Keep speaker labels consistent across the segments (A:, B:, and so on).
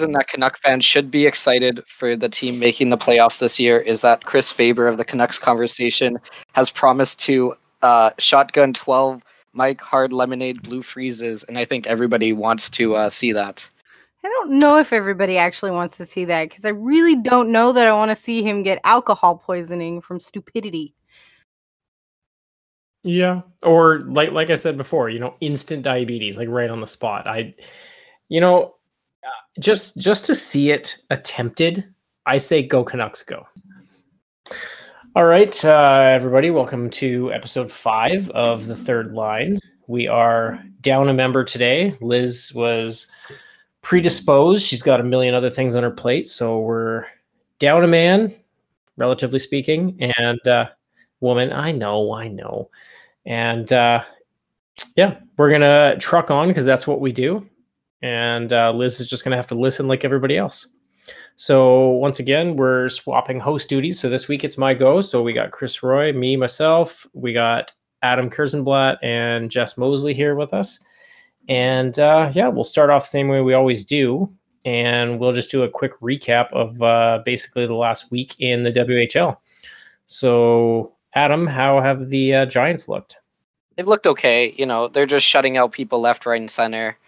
A: only reason that Canuck fans should be excited for the team making the playoffs this year is that Chris Faber of the Canucks conversation has promised to uh, shotgun 12 Mike Hard Lemonade Blue Freezes, and I think everybody wants to uh, see that.
B: I don't know if everybody actually wants to see that because I really don't know that I want to see him get alcohol poisoning from stupidity.
C: Yeah, or like like I said before, you know, instant diabetes, like right on the spot. I, you know, just just to see it attempted, I say go Canucks, go. All right, uh, everybody, welcome to episode five of the third line. We are down a member today. Liz was predisposed; she's got a million other things on her plate, so we're down a man, relatively speaking, and uh, woman. I know, I know. And uh, yeah, we're gonna truck on because that's what we do. And uh, Liz is just gonna have to listen like everybody else. So once again, we're swapping host duties. So this week it's my go. So we got Chris Roy, me, myself. We got Adam Kersenblatt and Jess Mosley here with us. And uh, yeah, we'll start off the same way we always do. And we'll just do a quick recap of uh, basically the last week in the WHL. So Adam, how have the uh, Giants looked?
A: They've looked okay. You know, they're just shutting out people left, right, and center.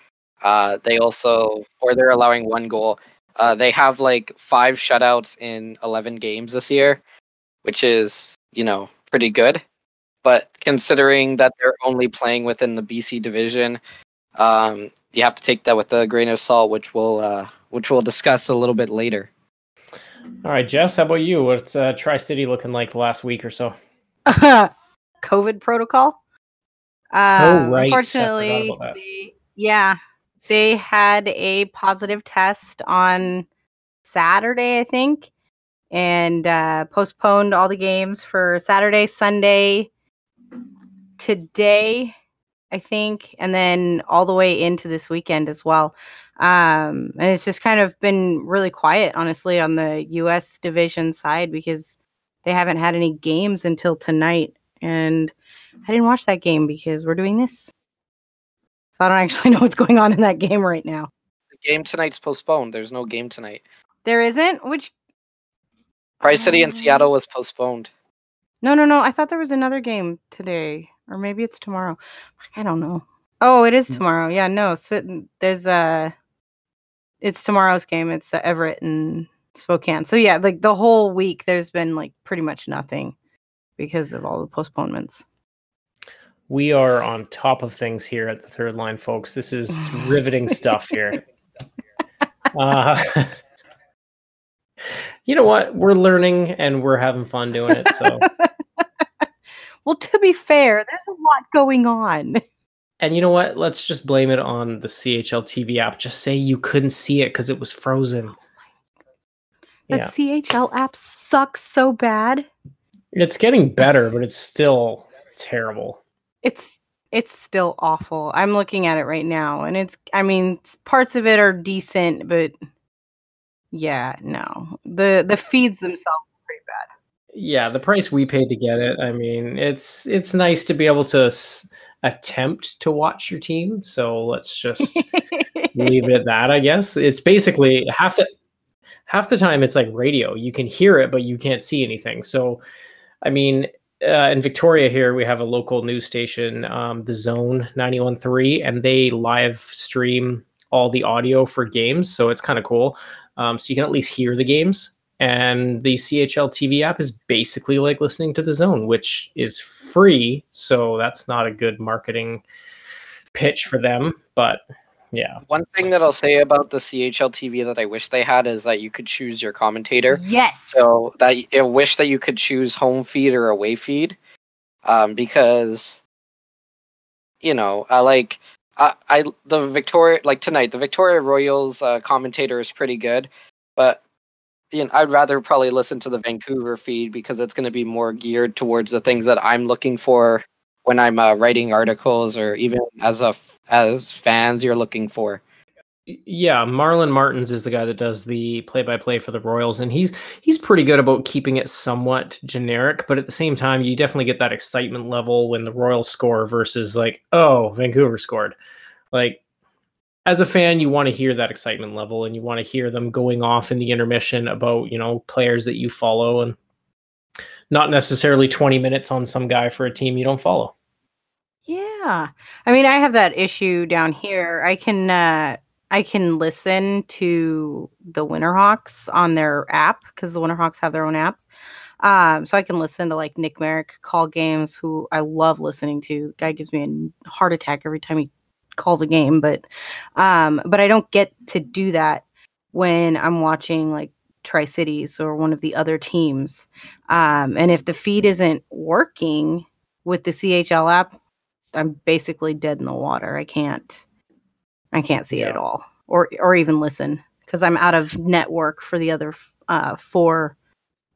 A: Uh, they also, or they're allowing one goal. Uh, they have like five shutouts in 11 games this year, which is, you know, pretty good. But considering that they're only playing within the BC division, um, you have to take that with a grain of salt, which we'll uh, which we'll discuss a little bit later.
C: All right, Jess, how about you? What's uh, Tri City looking like the last week or so?
B: COVID protocol. Uh,
C: oh, right.
B: Unfortunately, they, yeah, they had a positive test on Saturday, I think, and uh, postponed all the games for Saturday, Sunday, today, I think, and then all the way into this weekend as well. Um, and it's just kind of been really quiet, honestly, on the U.S. division side because they haven't had any games until tonight. And I didn't watch that game because we're doing this. So I don't actually know what's going on in that game right now.
A: The game tonight's postponed. There's no game tonight.
B: There isn't? Which
A: Tri City and Seattle was postponed.
B: No, no, no. I thought there was another game today. Or maybe it's tomorrow. I don't know. Oh, it is
C: Hmm.
B: tomorrow. Yeah, no. So there's a it's tomorrow's game. It's uh, Everett and Spokane. So yeah, like the whole week there's been like pretty much nothing because of all the postponements.
C: We are on top of things here at the third line, folks. This is riveting stuff here. Uh, you know what? We're learning and we're having fun doing it. So,
B: well, to be fair, there's a lot going on.
C: and you know what? Let's just blame it on the CHL TV app. Just say you couldn't see it because it was frozen.
B: That
C: Yeah,
B: CHL app sucks so bad.
C: it's getting better, but it's still terrible.
B: It's it's still awful. I'm looking at it right now and it's I mean, parts of it are decent, but yeah, no. The the feeds themselves are pretty bad.
C: Yeah, the price we paid to get it. I mean, it's it's nice to be able to s- attempt to watch your team. So let's just leave it at that. I guess it's basically half the half the time it's like radio. You can hear it, but you can't see anything. So, I mean, uh, in Victoria here we have a local news station, um, the Zone 91.3, and they live stream all the audio for games. So it's kind of cool. Um, so you can at least hear the games. And the CHL TV app is basically like listening to the Zone, which is free. So that's not a good marketing pitch for them. But yeah,
A: One thing that I'll say about the CHL TV that I wish they had is that you could choose your commentator.
B: Yes.
A: So that I wish that you could choose home feed or away feed, um, because you know, I like I, I the Victoria like tonight the Victoria Royals uh, commentator is pretty good, but you know, I'd rather probably listen to the Vancouver feed because it's going to be more geared towards the things that I'm looking for when I'm uh, writing articles or even as a as fans you're looking for.
C: Yeah marlon martins is the guy that does the play-by-play for the royals and he's he's pretty good about keeping it somewhat generic but at the same time you definitely get that excitement level when the royals score versus like oh vancouver scored like as a fan, you want to hear that excitement level and you want to hear them going off in the intermission about, you know, players that you follow and not necessarily 20 minutes on some guy for a team you don't follow.
B: Yeah. I mean, I have that issue down here. I can uh I can listen to the Winterhawks on their app because the Winterhawks have their own app. Um, so I can listen to like Nick Merrick call games, who I love listening to. Guy gives me a heart attack every time he calls a game, but um, but I don't get to do that when I'm watching like Tri Cities or one of the other teams. Um, and if the feed isn't working with the CHL app, I'm basically dead in the water. I can't I can't see yeah. it at all or or even listen because I'm out of network for the other uh, four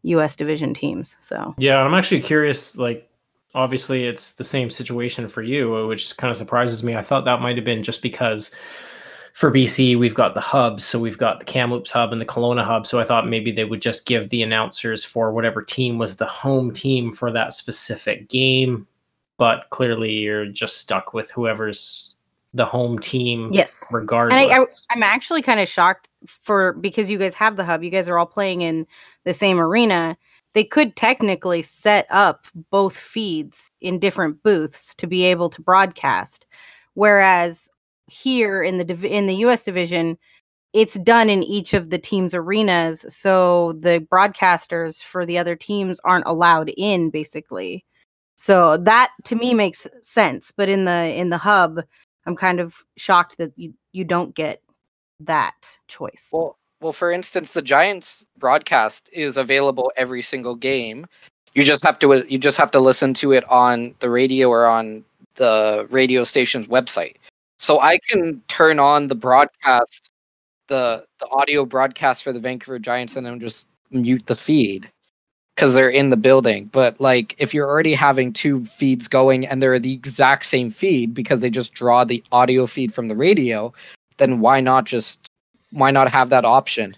B: U.S. division teams. So
C: yeah, I'm actually curious. Like, obviously, it's the same situation for you, which kind of surprises me. I thought that might have been just because for BC we've got the hubs, so we've got the Kamloops hub and the Kelowna hub. So I thought maybe they would just give the announcers for whatever team was the home team for that specific game. But clearly, you're just stuck with whoever's the home team.
B: Yes,
C: regardless.
B: And I, I, I'm actually kind of shocked for because you guys have the hub. You guys are all playing in the same arena, they could technically set up both feeds in different booths to be able to broadcast. Whereas here in the in the US division, it's done in each of the teams' arenas, so the broadcasters for the other teams aren't allowed in basically. So that to me makes sense, but in the in the hub, I'm kind of shocked that you you don't get that choice.
A: Well, well, for instance, the Giants broadcast is available every single game. You just have to you just have to listen to it on the radio or on the radio station's website. So I can turn on the broadcast, the the audio broadcast for the Vancouver Giants, and then just mute the feed because they're in the building. But like, if you're already having two feeds going and they're the exact same feed because they just draw the audio feed from the radio, then why not just why not have that option?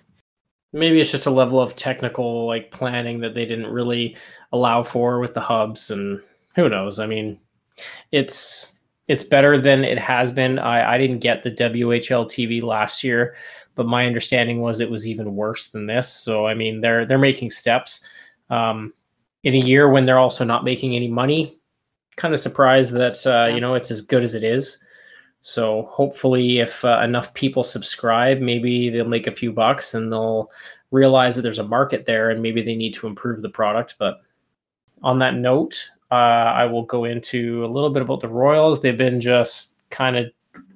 C: Maybe it's just a level of technical like planning that they didn't really allow for with the hubs, and who knows? I mean, it's it's better than it has been. I, I didn't get the WHL TV last year, but my understanding was it was even worse than this. So I mean, they're they're making steps. Um, in a year when they're also not making any money, kind of surprised that uh, you know it's as good as it is. So hopefully, if uh, enough people subscribe, maybe they'll make a few bucks and they'll realize that there's a market there and maybe they need to improve the product. But on that note, uh, I will go into a little bit about the Royals. They've been just kind of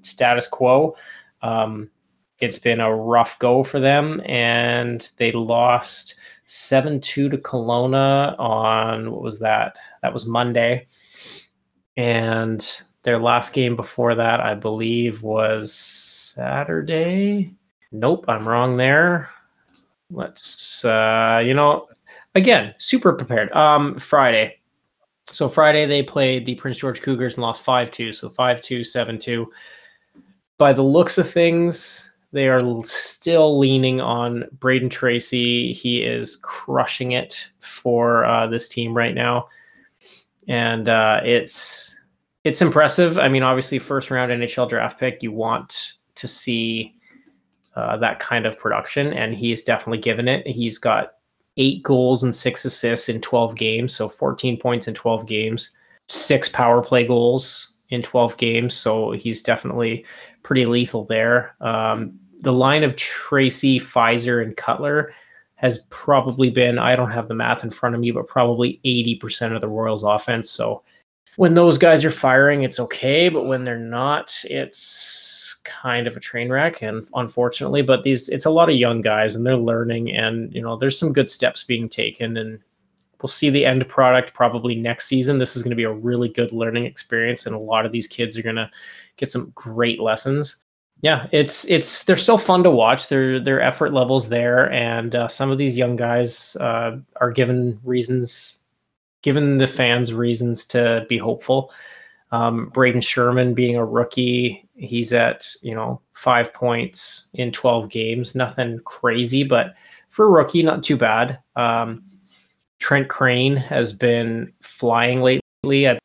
C: status quo. Um, it's been a rough go for them, and they lost 7 2 to Kelowna on what was that? That was Monday. And their last game before that, I believe, was Saturday. Nope, I'm wrong there. Let's, uh, you know, again, super prepared. Um, Friday. So Friday they played the Prince George Cougars and lost 5 2. So 5 2, 7 2. By the looks of things, they are still leaning on Brayden Tracey. He is crushing it for uh, this team right now. And uh, it's it's impressive. I mean, obviously, first round NHL draft pick, you want to see uh, that kind of production, and he's definitely given it. He's got eight goals and six assists in 12 games, so 14 points in 12 games, six power play goals in 12 games, so he's definitely pretty lethal there. Um, the line of Tracey, Fizer, and Cutler has probably been, I don't have the math in front of me, but probably 80% of the Royals offense. So when those guys are firing, it's okay, but when they're not, it's kind of a train wreck. And unfortunately, but these it's a lot of young guys and they're learning, and you know, there's some good steps being taken, and we'll see the end product probably next season. This is going to be a really good learning experience, and a lot of these kids are going to get some great lessons. Yeah, it's it's they're still fun to watch. Their their effort levels there, and uh, some of these young guys uh, are given reasons given the fans reasons to be hopeful. Um, Braden Sherman being a rookie, he's at you know five points in 12 games, nothing crazy, but for a rookie, not too bad. Um, Trent Crane has been flying lately. I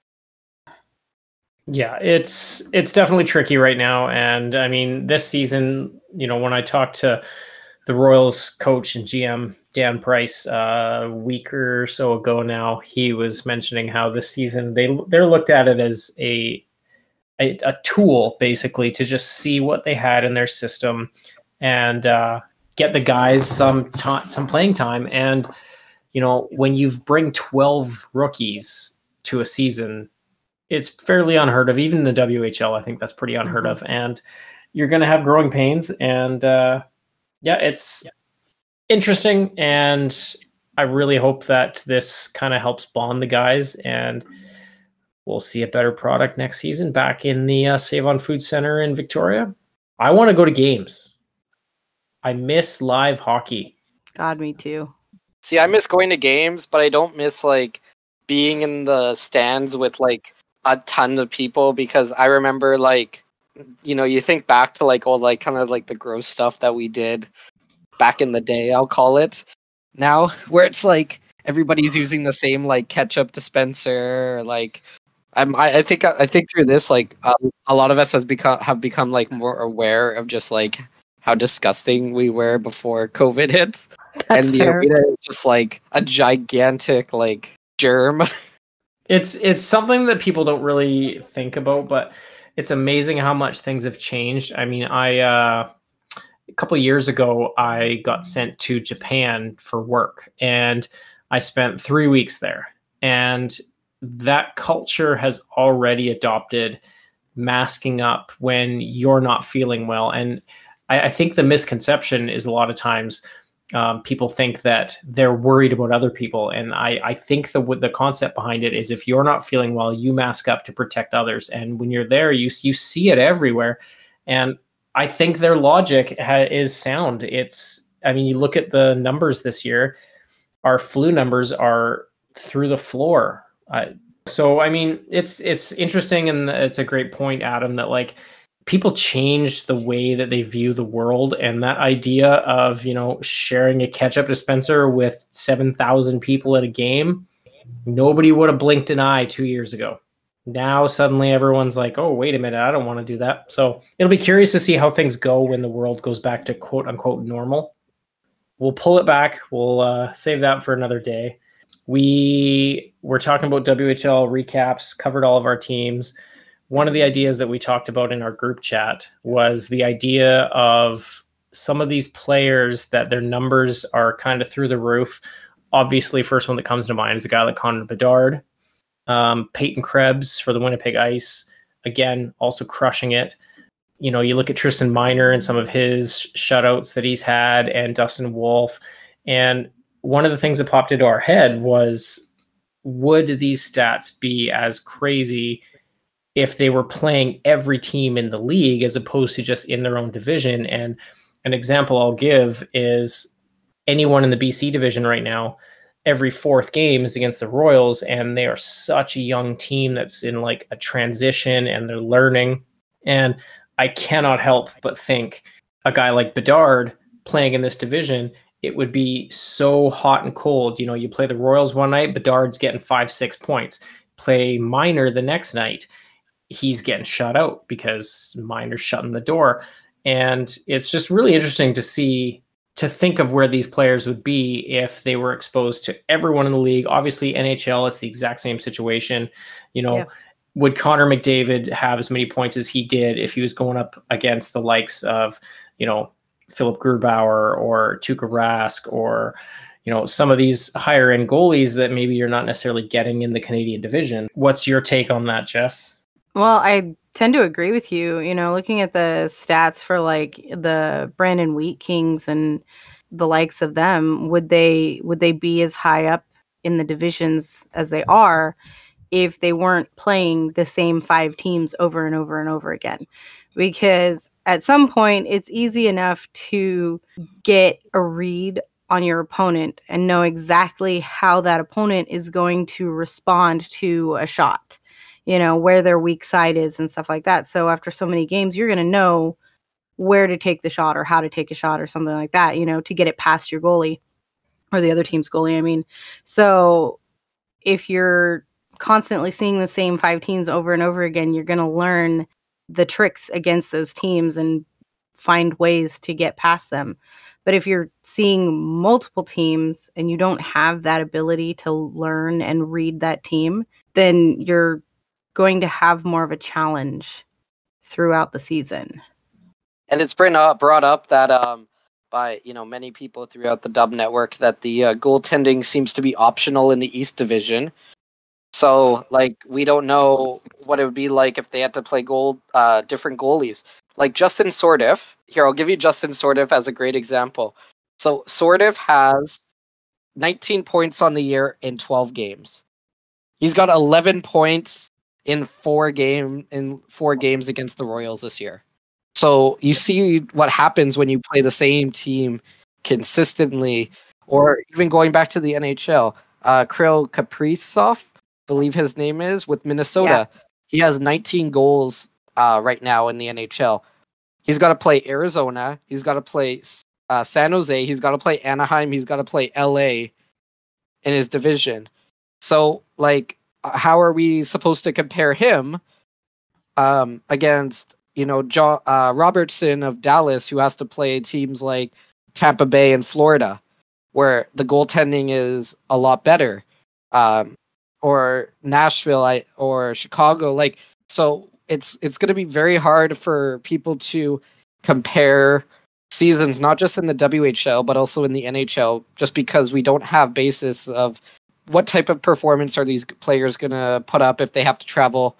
C: Yeah, it's it's definitely tricky right now, and I mean this season, you know, when I talked to the Royals coach and GM Dan Price uh, a week or so ago now, he was mentioning how this season they they're looked at it as a a, a tool basically to just see what they had in their system and uh, get the guys some time, some playing time. And you know, when you bring twelve rookies to a season it's fairly unheard of. Even the WHL, I think that's pretty unheard mm-hmm. of. And you're going to have growing pains. And uh, yeah, it's yeah. interesting. And I really hope that this kind of helps bond the guys. And we'll see a better product next season back in the uh, Save on Food Center in Victoria. I want to go to games. I miss live hockey.
B: God, me too.
A: See, I miss going to games, but I don't miss like being in the stands with like a ton of people because I remember like you know you think back to like all like kind of like the gross stuff that we did back in the day I'll call it now where it's like everybody's using the same like ketchup dispenser like I'm, I, I think I think through this like um, a lot of us has become have become like more aware of just like how disgusting we were before COVID hit,
B: That's
A: and the
B: fair.
A: arena is just like a gigantic like germ
C: It's it's something that people don't really think about, but it's amazing how much things have changed. I mean, I uh, a couple years ago I got sent to Japan for work, and I spent three weeks there, and that culture has already adopted masking up when you're not feeling well, and I, I think the misconception is a lot of times um, people think that they're worried about other people. And I, I think the the concept behind it is if you're not feeling well you mask up to protect others. And when you're there you you see it everywhere. And i think their logic ha- is sound. It's i mean you look at the numbers this year our flu numbers are through the floor so i mean it's it's interesting and it's a great point adam that like people change the way that they view the world and that idea of you know sharing a ketchup dispenser with 7000 people at a game nobody would have blinked an eye two years ago. Now suddenly everyone's like oh wait a minute i don't want to do that. So it'll be curious to see how things go when the world goes back to quote unquote normal. We'll pull it back. We'll uh, save that for another day we were talking about whl recaps covered all of our teams one of the ideas that we talked about in our group chat was the idea of some of these players that their numbers are kind of through the roof. Obviously, first one that comes to mind is a guy like Connor Bedard, um, Peyton Krebs for the Winnipeg Ice. Again, also crushing it. You know, you look at Trent Miner and some of his shutouts that he's had, and Dustin Wolf. And one of the things that popped into our head was would these stats be as crazy if they were playing every team in the league as opposed to just in their own division. And an example I'll give is anyone in the BC division right now, every fourth game is against the Royals, and they are such a young team that's in like a transition and they're learning. And I cannot help but think a guy like Bedard playing in this division, it would be so hot and cold. You know, you play the Royals one night, Bedard's getting five, six points. Play Miner the next night he's getting shut out because Miner's shutting the door. And it's just really interesting to see to think of where these players would be if they were exposed to everyone in the league. Obviously, NHL, it's the exact same situation. You know, yeah. would Connor McDavid have as many points as he did if he was going up against the likes of, you know, Philipp Grubauer or Tuukka Rask or, you know, some of these higher end goalies that maybe you're not necessarily getting in the Canadian division. What's your take on that, Jess?
B: Well, I tend to agree with you. You know, looking at the stats for like the Brandon Wheat Kings and the likes of them, would they would they be as high up in the divisions as they are if they weren't playing the same five teams over and over and over again? Because at some point it's easy enough to get a read on your opponent and know exactly how that opponent is going to respond to a shot you know, where their weak side is and stuff like that. So after so many games, you're going to know where to take the shot or how to take a shot or something like that, you know, to get it past your goalie or the other team's goalie. I mean, so if you're constantly seeing the same five teams over and over again, you're going to learn the tricks against those teams and find ways to get past them. But if you're seeing multiple teams and you don't have that ability to learn and read that team, then you're going to have more of a challenge throughout the season.
A: And it's been uh, brought up that um, by you know many people throughout the Dub network that the uh, goaltending seems to be optional in the East Division. So like we don't know what it would be like if they had to play goal uh, different goalies. Like Justin Sourdif. Here, I'll give you Justin Sourdif as a great example. So Sourdif has 19 points on the year in 12 games. He's got 11 points in four game in four games against the Royals this year. So you see what happens when you play the same team consistently, or even going back to the NHL. Uh, Kirill Kaprizov, believe his name is, with Minnesota. Yeah. He has 19 goals uh, right now in the NHL. He's got to play Arizona. He's got to play uh, San Jose. He's got to play Anaheim. He's got to play LA in his division. So, like, how are we supposed to compare him um, against you know John uh, Robertson of Dallas, who has to play teams like Tampa Bay and Florida, where the goaltending is a lot better, um, or Nashville, I, or Chicago. Like so, it's it's going to be very hard for people to compare seasons, not just in the WHL but also in the NHL, just because we don't have basis of what type of performance are these players going to put up if they have to travel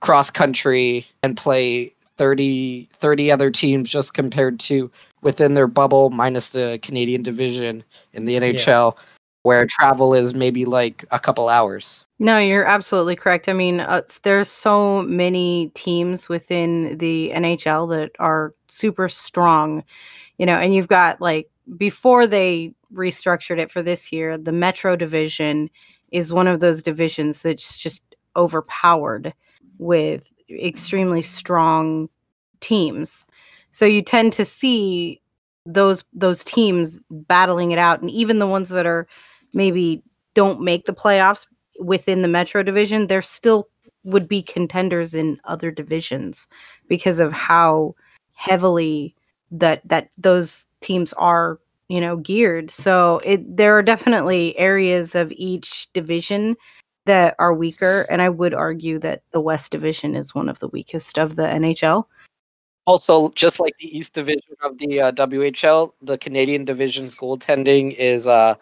A: cross country and play 30, 30 other teams just compared to within their bubble minus the Canadian division in the NHL yeah. Where travel is maybe like a couple hours.
B: No, you're absolutely correct. I mean, uh, there's so many teams within the NHL that are super strong, you know, and you've got like before they restructured it for this year, the Metro division is one of those divisions that's just overpowered with extremely strong teams. So you tend to see those those teams battling it out and even the ones that are maybe don't make the playoffs within the Metro division, they're still would be contenders in other divisions because of how heavily that that those teams are you know geared. So it there are definitely areas of each division that are weaker and i would argue that the west division is one of the weakest of the nhl
A: also just like the east division of the uh, whl the canadian division's goaltending is uh,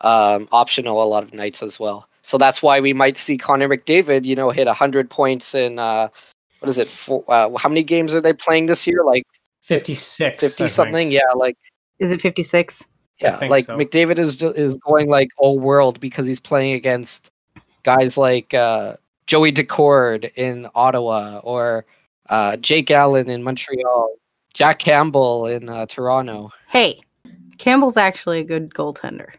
A: um, optional a lot of nights as well. So that's why we might see connor mcdavid you know hit 100 points in uh, what is it for uh, how many games are they playing this year? Like
C: 56
A: 50 something yeah like
B: is it 56
A: yeah like so. mcdavid is is going like all world because he's playing against guys like uh, joey daccord in ottawa or uh, jake allen in montreal jack campbell in uh, toronto.
B: Hey campbell's actually a good goaltender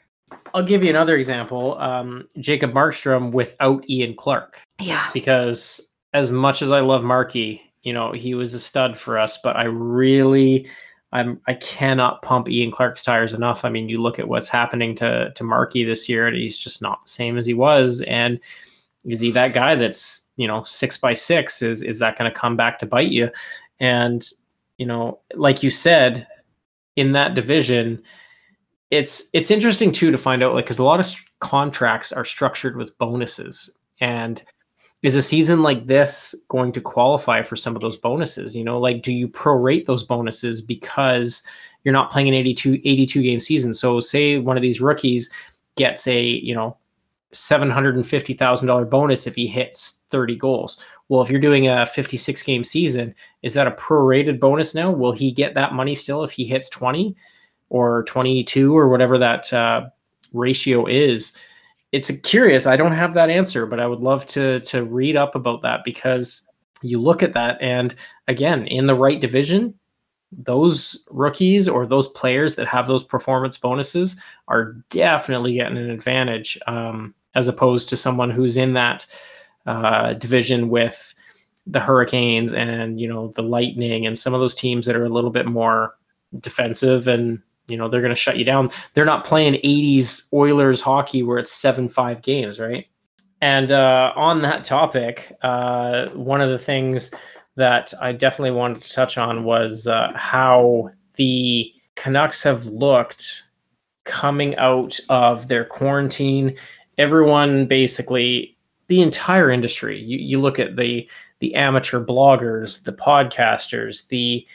C: I'll give you another example. Um, Jacob Markstrom without Ian Clark.
B: Yeah.
C: Because as much as I love Marky, you know, he was a stud for us, but I really I'm I cannot pump Ian Clark's tires enough. I mean, you look at what's happening to to Marky this year, and he's just not the same as he was. And is he that guy that's you know six by six? Is is that going to come back to bite you? And you know, like you said, in that division, it's it's interesting too to find out like because a lot of st- contracts are structured with bonuses and is a season like this going to qualify for some of those bonuses you know like do you prorate those bonuses because you're not playing an 82 82 game season so say one of these rookies gets a you know $750,000 bonus if he hits 30 goals. Well, if you're doing a 56 game season, is that a prorated bonus now? Will he get that money still if he hits 20 or 22 or whatever that uh, ratio is? it's curious. I don't have that answer, but I would love to to read up about that because you look at that and again, in the right division, those rookies or those players that have those performance bonuses are definitely getting an advantage um, as opposed to someone who's in that uh, division with the Hurricanes and you know the Lightning and some of those teams that are a little bit more defensive and you know they're going to shut you down. They're not playing 80s Oilers hockey where it's 7-5 games, right? And uh, on that topic, uh, one of the things that I definitely wanted to touch on was uh, how the Canucks have looked coming out of their quarantine. Everyone basically, the entire industry. You, you look at the the amateur bloggers, the podcasters, the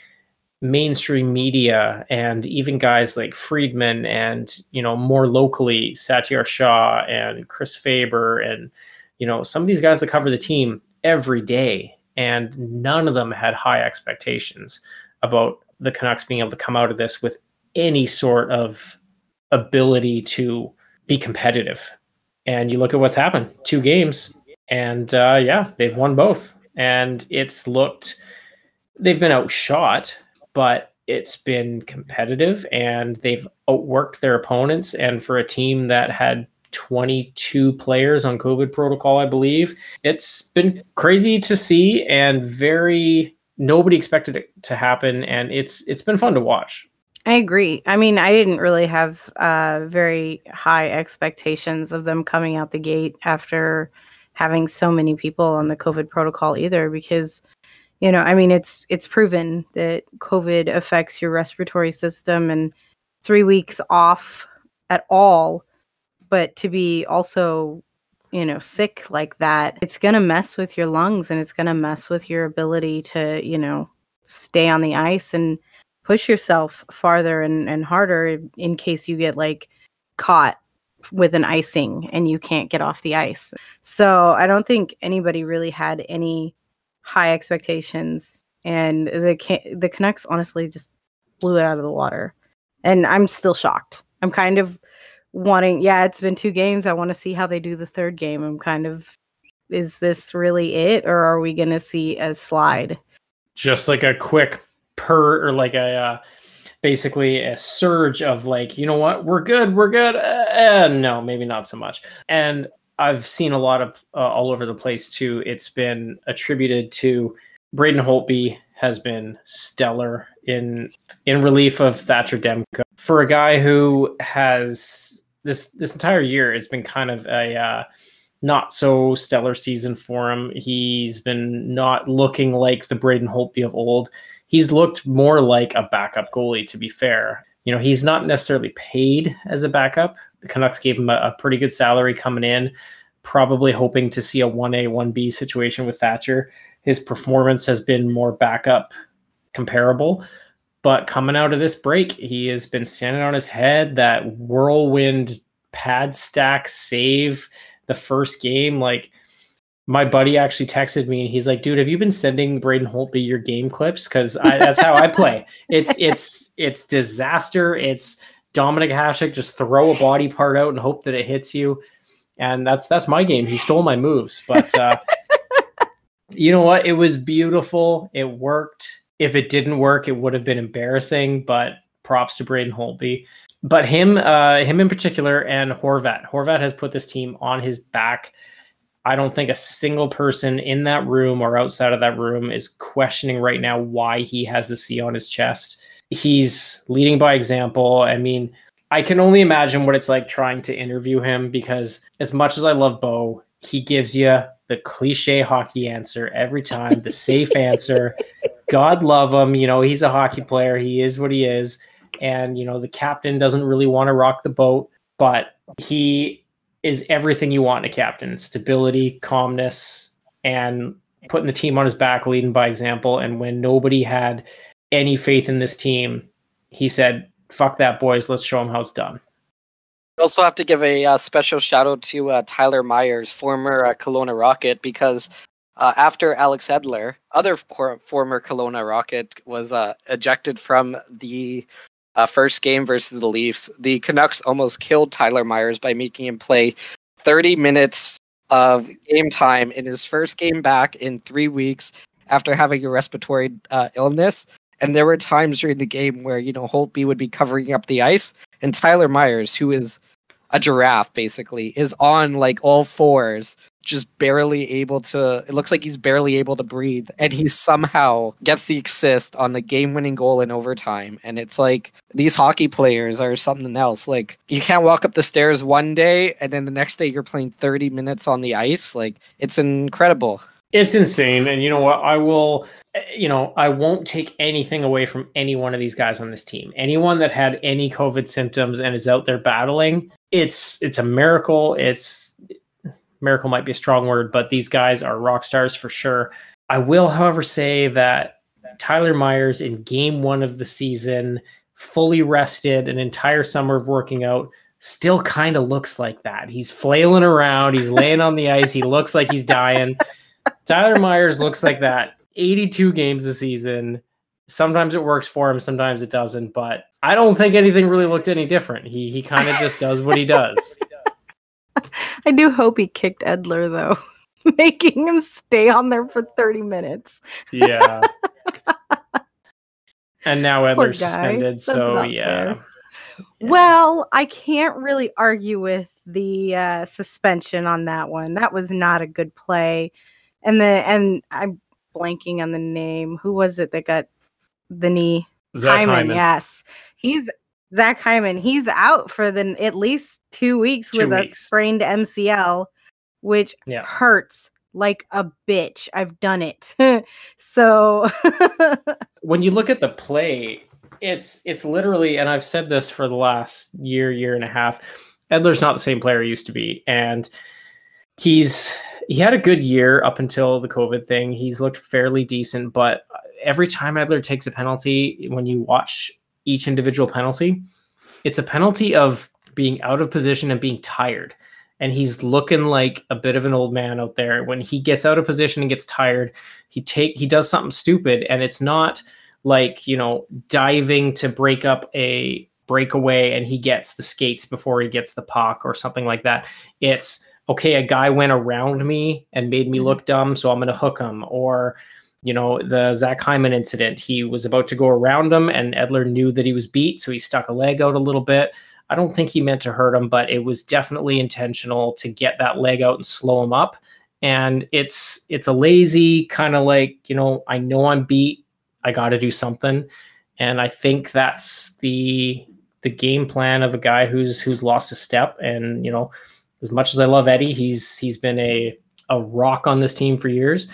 C: mainstream media, and even guys like Friedman and you know more locally Satiar Shah and Chris Faber and you know some of these guys that cover the team every day, and none of them had high expectations about the Canucks being able to come out of this with any sort of ability to be competitive. And you look at what's happened two games, and uh, yeah, they've won both. And it's looked, they've been outshot, but it's been competitive and they've outworked their opponents. And for a team that had 22 players on COVID protocol, I believe, it's been crazy to see and very nobody expected it to happen and it's it's been fun to watch
B: I agree. I mean, I didn't really have uh, very high expectations of them coming out the gate after having so many people on the COVID protocol either, because you know, I mean, it's it's proven that COVID affects your respiratory system, and three weeks off at all, but to be also you know sick like that it's going to mess with your lungs and it's going to mess with your ability to you know stay on the ice and push yourself farther and, and harder in case you get like caught with an icing and you can't get off the ice. So I don't think anybody really had any high expectations, and the Can- the Canucks honestly just blew it out of the water. And I'm still shocked. I'm kind of wanting. Yeah, it's been two games. I want to see how they do the third game. I'm kind of. Is this really it, or are we going to see a slide?
C: Just like a quick per or like a uh, basically a surge of like you know what we're good we're good uh, no maybe not so much and i've seen a lot of uh, all over the place too. It's been attributed to braden holtby has been stellar in in relief of thatcher demko. For a guy who has this this entire year it's been kind of a uh, not so stellar season for him. He's been not looking like the braden holtby of old. He's looked more like a backup goalie, to be fair. You know, he's not necessarily paid as a backup. The Canucks gave him a, a pretty good salary coming in, probably hoping to see a 1A, 1B situation with Thatcher. His performance has been more backup comparable. But coming out of this break, he has been standing on his head. That whirlwind pad stack save the first game, like my buddy actually texted me and he's like, dude, have you been sending Braden Holtby your game clips? Because that's how I play. It's it's it's disaster. It's Dominik Hasek just throw a body part out and hope that it hits you. And that's that's my game. He stole my moves, but uh, you know what? It was beautiful. It worked. If it didn't work, it would have been embarrassing. But props to Braden Holtby. But him, uh, him in particular, and Horvat. Horvat has put this team on his back I don't think a single person in that room or outside of that room is questioning right now why he has the C on his chest. He's leading by example. I mean, I can only imagine what it's like trying to interview him because as much as I love Bo, he gives you the cliche hockey answer every time, the safe answer. God love him. You know, he's a hockey player. He is what he is. And, you know, the captain doesn't really want to rock the boat, but he is everything you want in a captain stability, calmness, and putting the team on his back, leading by example. And when nobody had any faith in this team, he said, Fuck that, boys. Let's show them how it's done.
A: We also have to give a uh, special shout out to uh, Tyler Myers, former uh, Kelowna Rocket, because uh, after Alex Edler, other cor- former Kelowna Rocket, was uh, ejected from the uh, first game versus the Leafs, the Canucks almost killed Tyler Myers by making him play 30 minutes of game time in his first game back in three weeks after having a respiratory uh, illness. And there were times during the game where, you know, Holtby would be covering up the ice, and Tyler Myers, who is a giraffe basically, is on like all fours just barely able to it looks like he's barely able to breathe and he somehow gets the assist on the game-winning goal in overtime and it's like these hockey players are something else. Like you can't walk up the stairs one day and then the next day you're playing 30 minutes on the ice. Like it's incredible.
C: It's insane and you know what? I will you know i won't take anything away from any one of these guys on this team. Anyone that had any covid symptoms and is out there battling it's it's a miracle. It's miracle might be a strong word, but these guys are rock stars for sure. I will, however, say that Tyler Myers in game one of the season, fully rested, an entire summer of working out, still kind of looks like that. He's flailing around, he's laying on the ice, he looks like he's dying. Tyler Myers looks like that 82 games a season. Sometimes it works for him, sometimes it doesn't, but I don't think anything really looked any different. He he kind of just does what he does.
B: I do hope he kicked Edler though, making him stay on there for 30 minutes.
C: Yeah. and now Edler's suspended, so yeah.
B: yeah. Well, I can't really argue with the uh, suspension on that one. That was not a good play. And the and I'm blanking on the name. Who was it that got the knee?
C: Zach Hyman, Hyman.
B: Yes, he's Zach Hyman. He's out for the at least two weeks two with weeks. a sprained MCL, which yeah. hurts like a bitch. I've done it. so
C: when you look at the play, it's it's literally, and I've said this for the last year, year and a half. Edler's not the same player he used to be, and he's he had a good year up until the COVID thing. He's looked fairly decent, but every time Edler takes a penalty, when you watch each individual penalty, it's a penalty of being out of position and being tired. And he's looking like a bit of an old man out there. When he gets out of position and gets tired, he take he does something stupid, and it's not like you know diving to break up a breakaway and he gets the skates before he gets the puck or something like that. It's okay, a guy went around me and made me mm-hmm. look dumb, so I'm going to hook him. Or, you know, the Zach Hyman incident, he was about to go around him and Edler knew that he was beat, so he stuck a leg out a little bit. I don't think he meant to hurt him, but it was definitely intentional to get that leg out and slow him up. And it's it's a lazy kind of like, you know, I know I'm beat, I got to do something. And I think that's the the game plan of a guy who's who's lost a step and, you know, as much as I love Eddie, he's he's been a a rock on this team for years.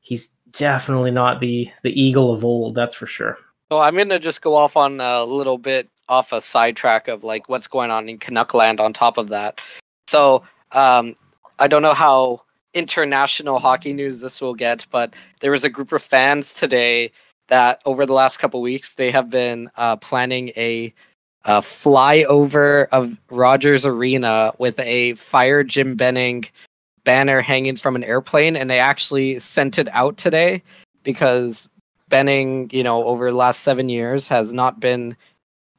C: He's definitely not the the eagle of old, that's for sure.
A: So I'm gonna just go off on a little bit off a sidetrack of like what's going on in Canuckland on top of that. So um, I don't know how international hockey news this will get, but there was a group of fans today that over the last couple weeks they have been uh, planning a, a flyover of Rogers Arena with a fire Jim Benning banner hanging from an airplane, and they actually sent it out today because Benning, you know, over the last seven years has not been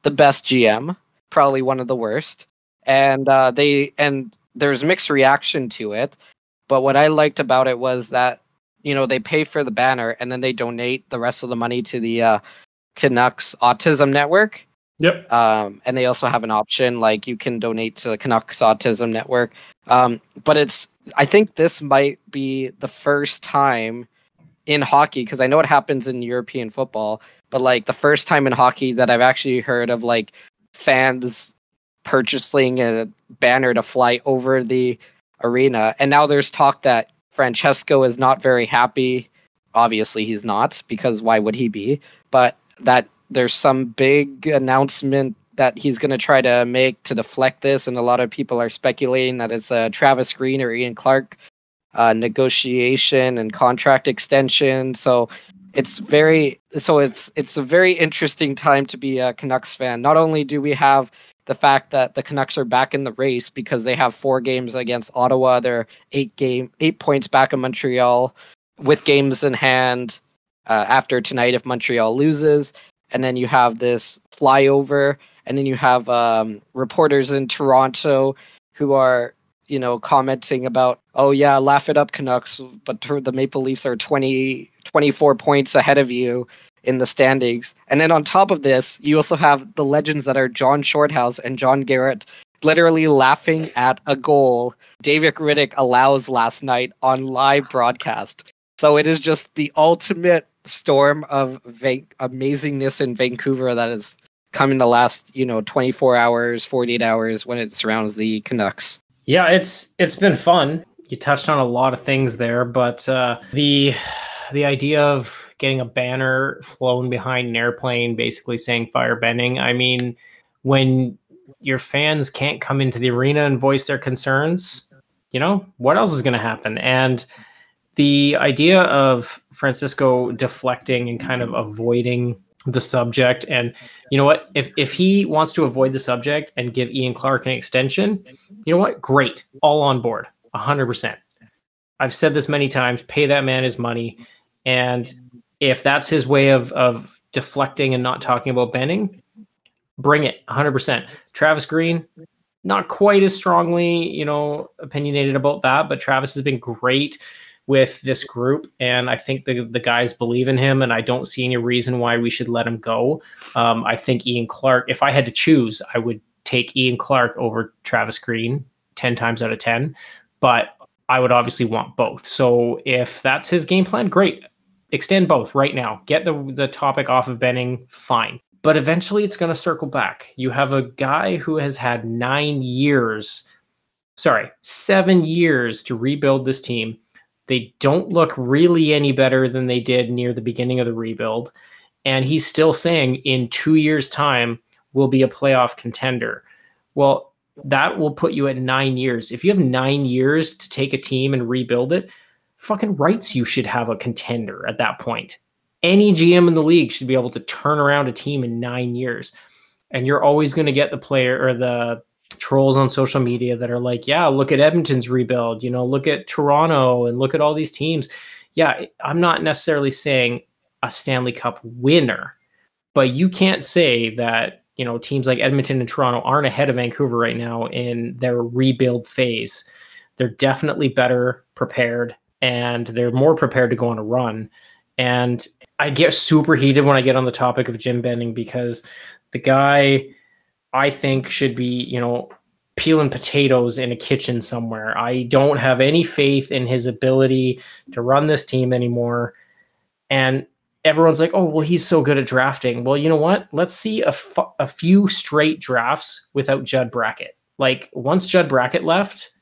A: the best GM, probably one of the worst. And uh, they and there's mixed reaction to it. But what I liked about it was that you know they pay for the banner and then they donate the rest of the money to the uh, Canucks Autism Network.
C: Yep.
A: Um, and they also have an option like you can donate to the Canucks Autism Network. Um, but it's I think this might be the first time in hockey because I know it happens in European football but like the first time in hockey that I've actually heard of like fans purchasing a banner to fly over the arena. And now there's talk that Francesco is not very happy. Obviously, he's not because why would he be? But that there's some big announcement that he's going to try to make to deflect this. And a lot of people are speculating that it's a Travis Green or Ian Clark uh, negotiation and contract extension. So it's very so it's it's a very interesting time to be a Canucks fan. Not only do we have the fact that the Canucks are back in the race because they have four games against Ottawa, they're eight game eight points back in Montreal with games in hand uh, after tonight if Montreal loses, and then you have this flyover, and then you have um, reporters in Toronto who are you know commenting about oh yeah laugh it up Canucks, but the Maple Leafs are 20 24 points ahead of you in the standings. And then on top of this, you also have the legends that are John Shorthouse and John Garrett literally laughing at a goal David Rittich allows last night on live broadcast. So it is just the ultimate storm of amazingness in Vancouver that is coming the last, you know, 24 hours, 48 hours when it surrounds the Canucks.
C: Yeah, it's it's been fun. You touched on a lot of things there, but uh, the the idea of getting a banner flown behind an airplane, basically saying "Fire Benning." I mean, when your fans can't come into the arena and voice their concerns, you know what else is going to happen? And the idea of Francesco deflecting and kind of avoiding the subject. And you know what? If if he wants to avoid the subject and give Ian Clark an extension you know what? Great. All on board. 100% I've said this many times. Pay that man his money. And if that's his way of of deflecting and not talking about Benning bring it. 100% Travis Green not quite as strongly you know opinionated about that but Travis has been great with this group, and I think the the guys believe in him, and I don't see any reason why we should let him go. Um, I think Ian Clark. If I had to choose, I would take Ian Clark over Travis Green ten times out of ten, but I would obviously want both. So if that's his game plan, great. Extend both right now. Get the the topic off of Benning. Fine. But eventually it's going to circle back. You have a guy who has had nine years, sorry, seven years to rebuild this team they don't look really any better than they did near the beginning of the rebuild. And he's still saying in two years' time, we'll be a playoff contender. Well, that will put you at nine years. If you have nine years to take a team and rebuild it, fucking rights you should have a contender at that point. Any GM in the league should be able to turn around a team in nine years. And you're always going to get the player or the trolls on social media that are like, yeah, look at Edmonton's rebuild, you know, look at Toronto and look at all these teams. Yeah, I'm not necessarily saying a Stanley Cup winner, but you can't say that, you know, teams like Edmonton and Toronto aren't ahead of Vancouver right now in their rebuild phase. They're definitely better prepared and they're more prepared to go on a run. And I get super heated when I get on the topic of Jim Benning because the guy I think should be, you know, peeling potatoes in a kitchen somewhere. I don't have any faith in his ability to run this team anymore. And everyone's like, "Oh, well, he's so good at drafting." Well, you know what? Let's see a, a few straight drafts without Judd Brackett. Like once Judd Brackett left,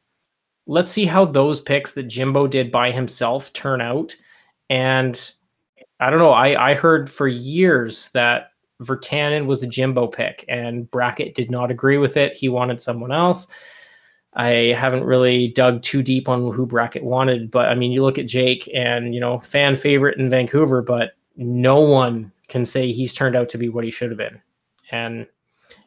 C: let's see how those picks that Jimbo did by himself turn out. And I don't know. I I heard for years that Virtanen was a Jimbo pick, and Brackett did not agree with it. He wanted someone else. I haven't really dug too deep on who Brackett wanted, but I mean, you look at Jake and, you know, fan favorite in Vancouver, but no one can say he's turned out to be what he should have been. And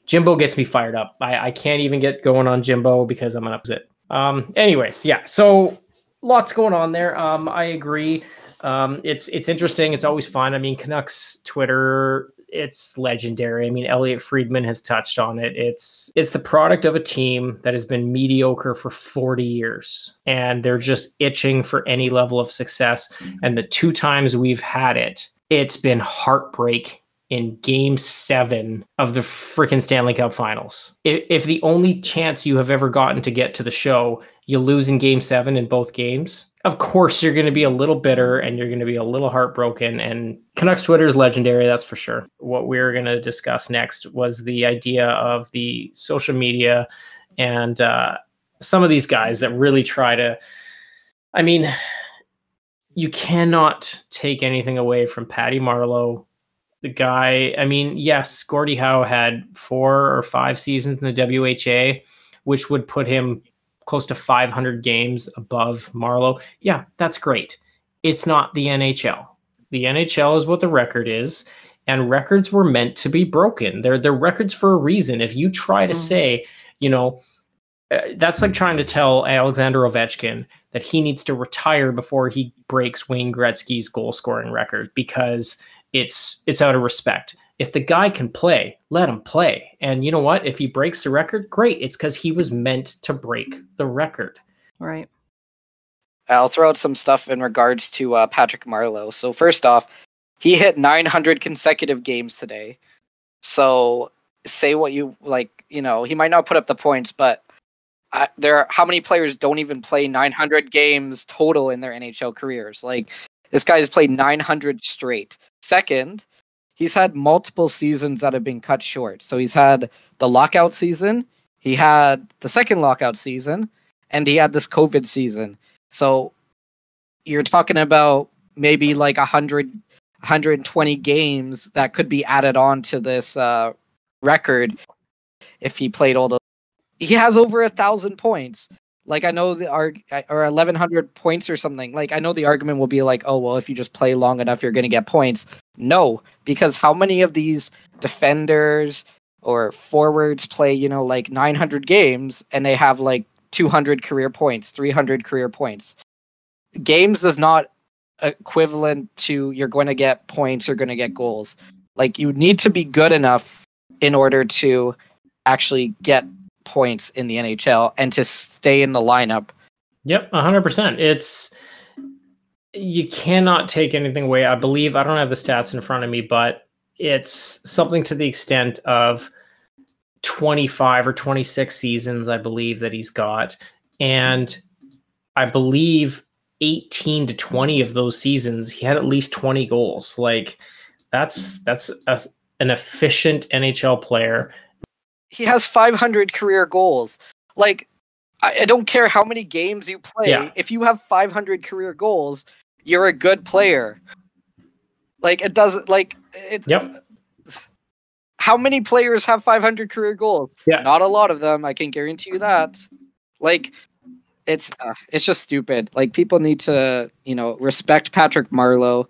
C: Jimbo gets me fired up. I, I can't even get going on Jimbo because I'm an upset. Um, anyways, yeah, so lots going on there. Um, I agree. Um, it's it's interesting. It's always fun. I mean, Canucks Twitter it's legendary. I mean, Elliotte Friedman has touched on it. It's it's the product of a team that has been mediocre for 40 years and they're just itching for any level of success. And the two times we've had it, it's been heartbreak in game seven of the freaking Stanley Cup finals. If, if the only chance you have ever gotten to get to the show, you lose in game seven in both games, of course you're going to be a little bitter and you're going to be a little heartbroken. And Canucks Twitter is legendary, that's for sure. What we're going to discuss next was the idea of the social media and uh, some of these guys that really try to. I mean, you cannot take anything away from Patty Marleau. The guy, I mean, yes, Gordie Howe had four or five seasons in the WHA, which would put him close to 500 games above Marleau. Yeah, that's great. It's not the NHL. The NHL is what the record is, and records were meant to be broken. They're they're records for a reason. If you try to mm. say, you know, uh, that's like trying to tell Alexander Ovechkin that he needs to retire before he breaks Wayne Gretzky's goal scoring record because it's it's out of respect if the guy can play, let him play. And you know what? If he breaks the record, great. It's because he was meant to break the record.
B: Right.
A: I'll throw out some stuff in regards to uh, Patrick Marleau. So first off, he hit 900 consecutive games today. So say what you like. you know, he might not put up the points, but uh, there are how many players don't even play 900 games total in their NHL careers? Like this guy has played 900 straight. Second, he's had multiple seasons that have been cut short. So he's had the lockout season, he had the second lockout season, and he had this COVID season. So you're talking about maybe like 100 120 games that could be added on to this uh, record if he played all the he has over a thousand points like i know the arg or 1100 points or something. Like i know the argument will be like oh well if you just play long enough you're going to get points. No because how many of these defenders or forwards play you know like 900 games and they have like 200 career points 300 career points? Games is not equivalent to you're going to get points or going to get goals. Like you need to be good enough in order to actually get points in the NHL and to stay in the lineup.
C: Yep, 100%. It's you cannot take anything away. I believe I don't have the stats in front of me, but it's something to the extent of 25 or 26 seasons I believe that he's got and I believe 18 to 20 of those seasons he had at least 20 goals. Like that's that's a, an efficient NHL player
A: he has 500 career goals. Like, I, I don't care how many games you play.
C: Yeah.
A: If you have 500 career goals, you're a good player. Like, it doesn't, like, it's
C: Yep.
A: How many players have 500 career goals?
C: Yeah.
A: Not a lot of them. I can guarantee you that. Like, it's uh, it's just stupid. Like people need to, you know, respect Patrick Marleau.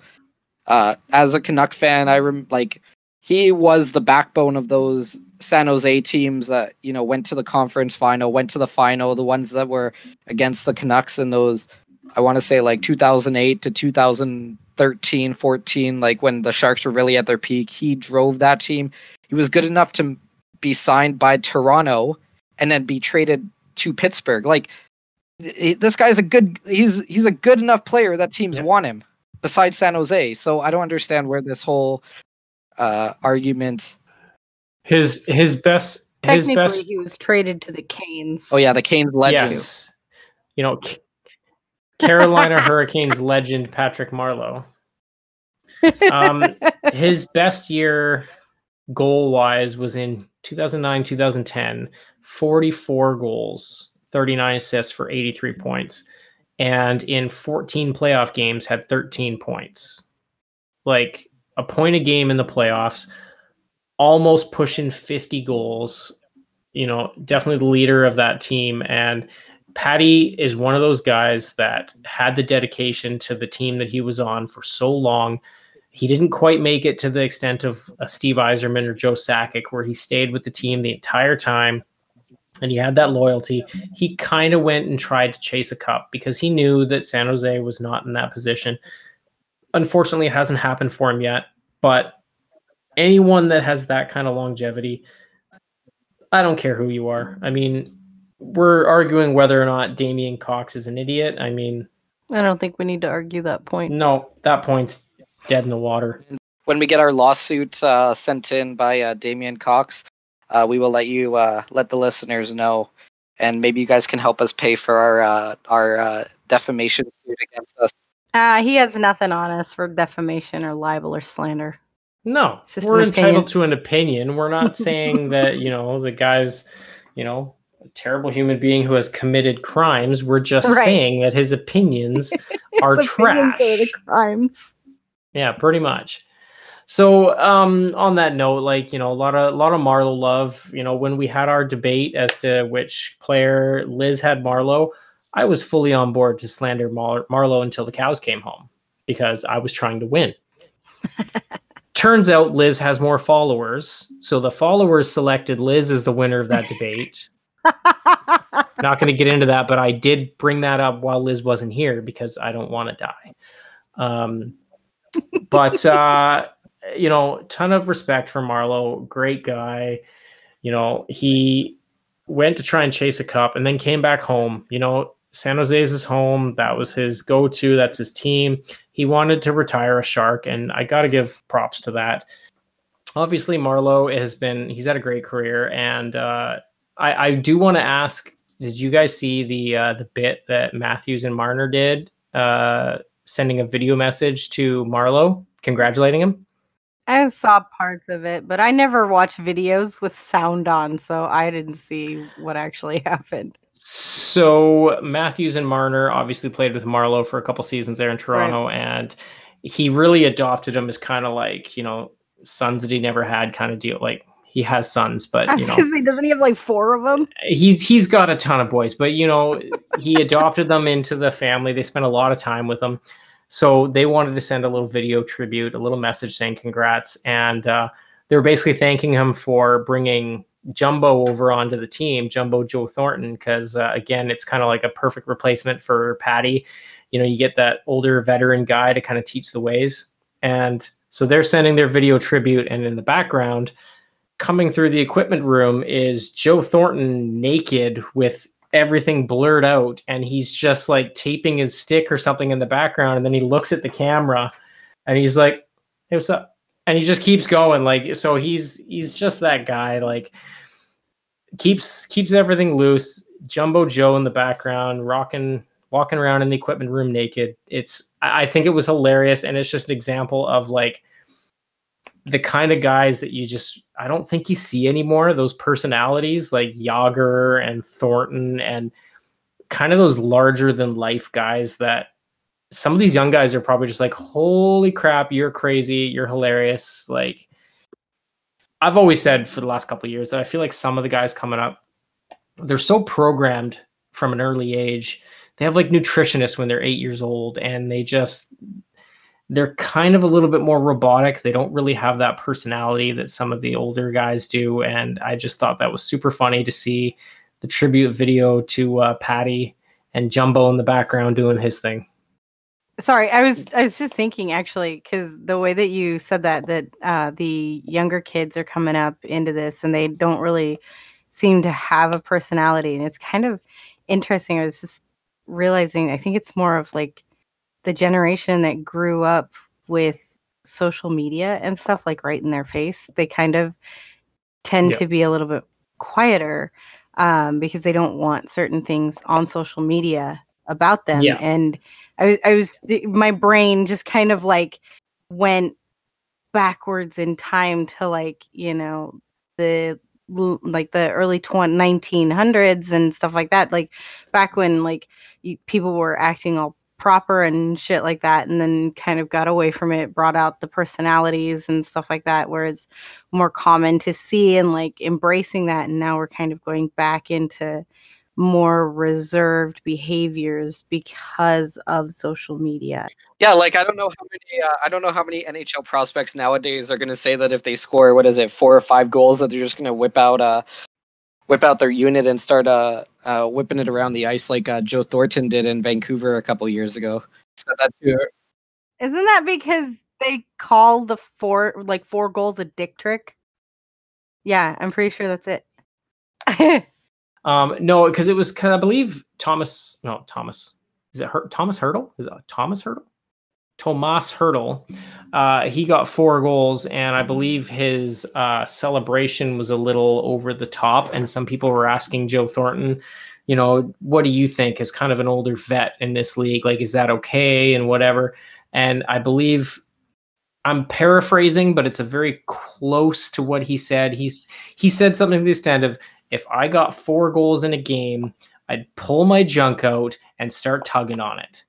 A: Uh, as a Canuck fan, I rem- like he was the backbone of those San Jose teams that you know went to the conference final, went to the final, the ones that were against the Canucks in those I want to say like 2008 to 2013, 14, like when the Sharks were really at their peak. He drove that team. He was good enough to be signed by Toronto and then be traded to Pittsburgh. Like this guy's a good he's he's a good enough player that teams want him besides San Jose. So I don't understand where this whole uh argument
C: his his best his
B: Technically,
C: best
B: he was traded to the Canes.
A: Oh yeah, the Canes legend.
C: yes. You know, C- Carolina Hurricanes legend Patrick Marleau. Um, his best year goal wise was in 2009 2010 44 goals 39 assists for 83 points and in 14 playoff games had 13 points like a point a game in the playoffs almost pushing 50 goals you know definitely the leader of that team and patty is one of those guys that had the dedication to the team that he was on for so long he didn't quite make it to the extent of a Steve Yzerman or Joe Sakic, where he stayed with the team the entire time and he had that loyalty. He kind of went and tried to chase a cup because he knew that San Jose was not in that position. Unfortunately, it hasn't happened for him yet, but anyone that has that kind of longevity, I don't care who you are. I mean, we're arguing whether or not Damien Cox is an idiot. I mean,
B: I don't think we need to argue that point.
C: no, that point's dead in the water.
A: When we get our lawsuit uh, sent in by uh, Damien Cox, uh, we will let you uh, let the listeners know, and maybe you guys can help us pay for our uh, our uh, defamation suit against us.
B: Uh, he has nothing on us for defamation or libel or slander.
C: No, we're entitled
B: opinion.
C: to an opinion. We're not saying that, you know, the guy's, you know, a terrible human being who has committed crimes. We're just
B: Right.
C: saying that his opinions are trash.
B: crimes.
C: Yeah, pretty much. So, um, on that note, like you know, a lot of a lot of Marleau love. You know, when we had our debate as to which player Liz had Marleau, I was fully on board to slander Mar- Marleau until the cows came home because I was trying to win. Turns out Liz has more followers, so the followers selected Liz as the winner of that debate. Not going to get into that, but I did bring that up while Liz wasn't here because I don't want to die. Um, but uh, you know, ton of respect for Marleau. Great guy. You know, he went to try and chase a cup and then came back home. You know, San Jose is his home. That was his go-to. That's his team. He wanted to retire a shark, and I got to give props to that. obviously Marleau has been he's had a great career, and uh, I, I do want to ask: Did you guys see the uh, the bit that Matthews and Marner did, uh, sending a video message to Marleau, congratulating him?
B: I saw parts of it, but I never watch videos with sound on, so I didn't see what actually happened.
C: So Matthews and Marner obviously played with Marleau for a couple seasons there in Toronto, right. and he really adopted him as kind of like you know sons that he never had kind of deal. Like he has sons, but you know,
B: he doesn't he have like four of them?
C: He's he's got a ton of boys, but you know he adopted them into the family. They spent a lot of time with him. So they wanted to send a little video tribute, a little message saying congrats, and uh, they were basically thanking him for bringing Jumbo over onto the team, Jumbo Joe Thornton, because uh, again, it's kind of like a perfect replacement for Patty. You know, you get that older veteran guy to kind of teach the ways, and so they're sending their video tribute, and in the background, coming through the equipment room is Joe Thornton naked with everything blurred out and he's just like taping his stick or something in the background and then he looks at the camera and he's like hey what's up and he just keeps going like so he's he's just that guy like keeps keeps everything loose jumbo joe in the background rocking walking around in the equipment room naked it's i think it was hilarious and it's just an example of like the kind of guys that you just I don't think you see anymore. Those personalities like Jagr and Thornton and kind of those larger than life guys that some of these young guys are probably just like, holy crap, you're crazy, you're hilarious. Like I've always said for the last couple years that I feel like some of the guys coming up, they're so programmed from an early age. They have like nutritionists when they're eight years old, and they just they're kind of a little bit more robotic. They don't really have that personality that some of the older guys do. And I just thought that was super funny to see the tribute video to uh, Patty and Jumbo in the background doing his thing.
B: Sorry, I was I was just thinking actually because the way that you said that that uh, the younger kids are coming up into this and they don't really seem to have a personality and it's kind of interesting. I was just realizing I think it's more of like the generation that grew up with social media and stuff like right in their face, they kind of tend to be a little bit quieter um, because they don't want certain things on social media about them. Yeah. And I, I was, my brain just kind of like went backwards in time to like, you know, the like the early 20, 1900s and stuff like that like back when like people were acting all proper and shit like that and then kind of got away from it brought out the personalities and stuff like that whereas more common to see and like embracing that and now we're kind of going back into more reserved behaviors because of social media
A: yeah like i don't know how many uh, i don't know how many nhl prospects nowadays are going to say that if they score what is it four or five goals that they're just going to whip out uh whip out their unit and start uh, uh, whipping it around the ice like uh, Joe Thornton did in Vancouver a couple years ago. Said that
B: too. Isn't that because they call the four like four goals a dick trick? Yeah, I'm pretty sure that's it.
C: um, no, because it was of, I believe Thomas. No, Thomas. Is it Thomas Hertl? Is it Thomas Hertl? Tomas Hertl. Uh, he got four goals, and I believe his uh, celebration was a little over the top. And some people were asking Joe Thornton, you know, what do you think as kind of an older vet in this league? Like, is that okay and whatever? And I believe I'm paraphrasing, but it's a very close to what he said. He's he said something to the extent of, if I got four goals in a game, I'd pull my junk out and start tugging on it.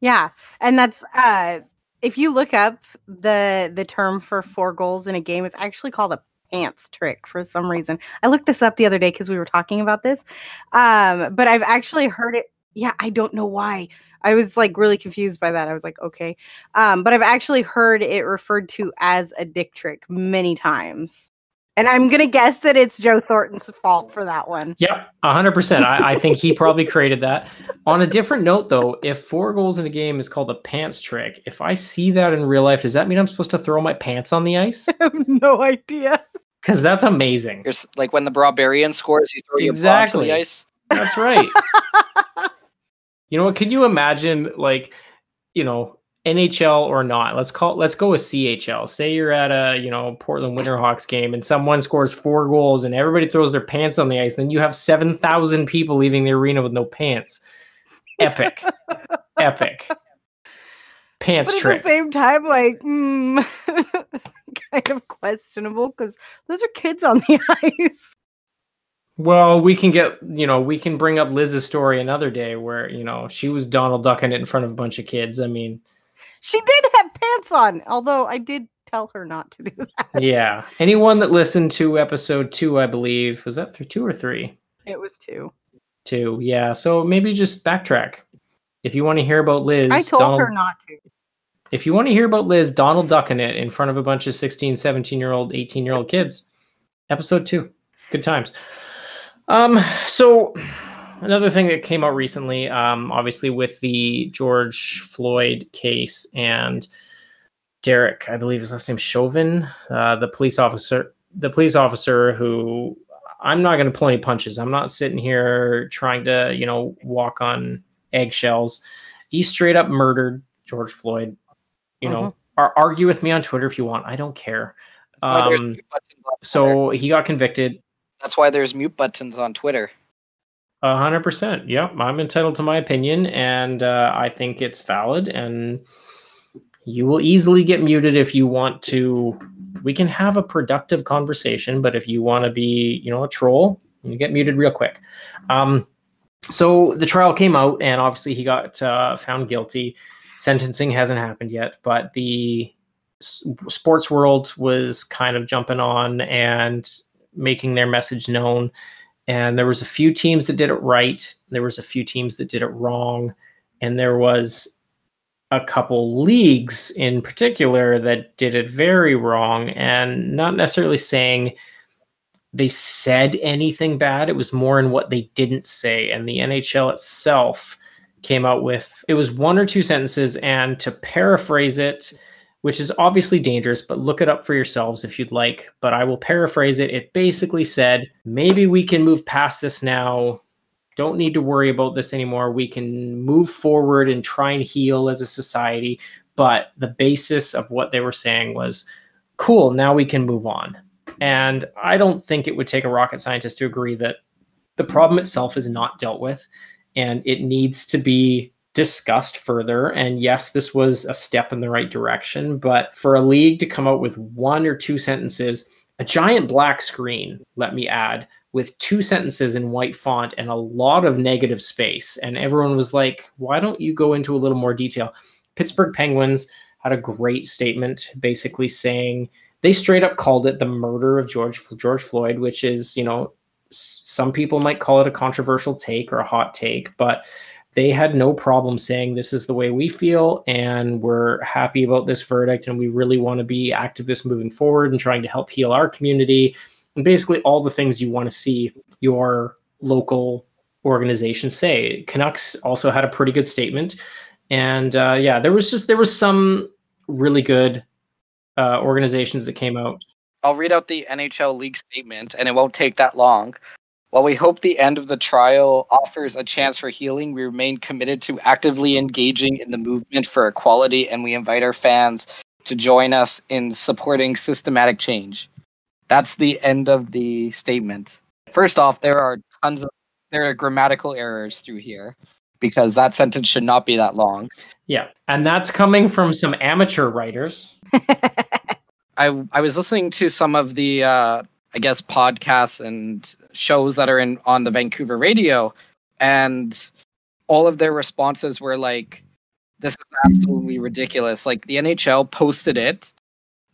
B: Yeah, and that's uh if you look up the the term for four goals in a game, it's actually called a pants trick for some reason. I looked this up the other day because we were talking about this. Um, but I've actually heard it. Yeah, I don't know why. I was like really confused by that. I was like, okay. Um, but I've actually heard it referred to as a dick trick many times. And I'm gonna guess that it's Joe Thornton's fault for that one.
C: Yep, hundred percent. I, I think he probably created that. On a different note, though, if four goals in a game is called a pants trick, if I see that in real life, does that mean I'm supposed to throw my pants on the ice?
B: I have no idea.
C: Because that's amazing.
A: You're, like when the Barbarian scores, you throw exactly. your bra on the ice.
C: That's right. you know what? Can you imagine, like, you know, NHL or not, let's call let's go with CHL. Say you're at a you know Portland Winterhawks game and someone scores four goals and everybody throws their pants on the ice. Then you have seven thousand people leaving the arena with no pants. Epic, epic. Pants
B: but
C: trick.
B: at the same time, like, mm, kind of questionable because those are kids on the ice.
C: Well, we can get, you know, we can bring up Liz's story another day where, you know, she was Donald ducking it in front of a bunch of kids. I mean,
B: She did have pants on, although I did tell her not to do that.
C: yeah. Anyone that listened to episode two, I believe, was that through two or three?
B: It was two.
C: Two. Yeah. So maybe just backtrack. If you want to hear about Liz,
B: I told
C: Donald,
B: her not to.
C: if you want to hear about Liz, Donald ducking it in front of a bunch of 16, 17 year old, 18 year old kids, episode two. Good times. Um, so another thing that came out recently, um, obviously with the George Floyd case and Derek, I believe his last name Chauvin, uh, the police officer, the police officer who I'm not going to pull any punches. I'm not sitting here trying to, you know, walk on eggshells. He straight up murdered George Floyd. You know, ar- argue with me on Twitter if you want. I don't care.
A: That's why there's
C: Um,
A: mute buttons on Twitter.
C: So he got convicted.
A: that's why there's mute buttons on Twitter.
C: A hundred percent. Yep, I'm entitled to my opinion, and uh, I think it's valid. And you will easily get muted if you want to. We can have a productive conversation, but if you want to be, you know, a troll, you get muted real quick. Um, so the trial came out, and obviously he got uh, found guilty. Sentencing hasn't happened yet, but the sports world was kind of jumping on and making their message known and there was a few teams that did it right there was a few teams that did it wrong and there was a couple leagues in particular that did it very wrong and not necessarily saying they said anything bad it was more in what they didn't say and the NHL itself came out with it was one or two sentences and to paraphrase it which is obviously dangerous, but look it up for yourselves if you'd like. But I will paraphrase it. It basically said, maybe we can move past this now. Don't need to worry about this anymore. We can move forward and try and heal as a society. But the basis of what they were saying was, cool, now we can move on. And I don't think it would take a rocket scientist to agree that the problem itself is not dealt with and it needs to be discussed further. And yes, this was a step in the right direction, but for a league to come out with one or two sentences, a giant black screen, let me add, with two sentences in white font and a lot of negative space. And everyone was like, why don't you go into a little more detail? Pittsburgh Penguins had a great statement basically saying they straight up called it the murder of George George Floyd, which is, you know, some people might call it a controversial take or a hot take, but they had no problem saying this is the way we feel and we're happy about this verdict and we really want to be activists moving forward and trying to help heal our community. And basically all the things you want to see your local organization say. Canucks also had a pretty good statement and uh, yeah there was just there was some really good uh, organizations that came out.
A: I'll read out the NHL league statement, and it won't take that long. While we hope the end of the trial offers a chance for healing, we remain committed to actively engaging in the movement for equality, and we invite our fans to join us in supporting systematic change. That's the end of the statement. First off, there are tons of there are grammatical errors through here because that sentence should not be that long.
C: yeah and that's coming from some amateur writers
A: I I was listening to some of the uh, I guess podcasts and shows that are in on the Vancouver radio, and all of their responses were like, "This is absolutely ridiculous." Like the NHL posted it,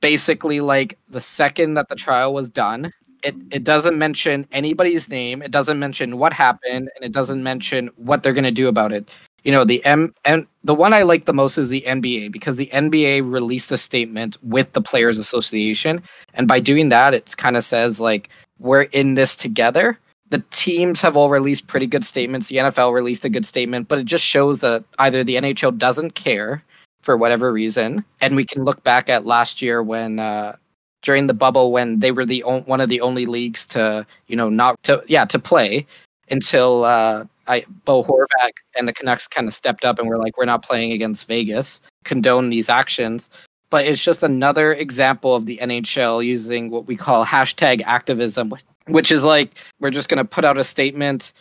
A: basically like the second that the trial was done. It it doesn't mention anybody's name. It doesn't mention what happened, and it doesn't mention what they're gonna do about it you know the M and the one I like the most is the NBA because the NBA released a statement with the Players Association, and by doing that, it kind of says like we're in this together. The teams have all released pretty good statements. The NFL released a good statement, but it just shows that either the NHL doesn't care for whatever reason, and we can look back at last year when uh, during the bubble when they were the on- one of the only leagues to you know not to yeah to play until uh, I Bo Horvath and the Canucks kind of stepped up and were like, we're not playing against Vegas. condone these actions, but it's just another example of the NHL using what we call hashtag activism, which is like we're just going to put out a statement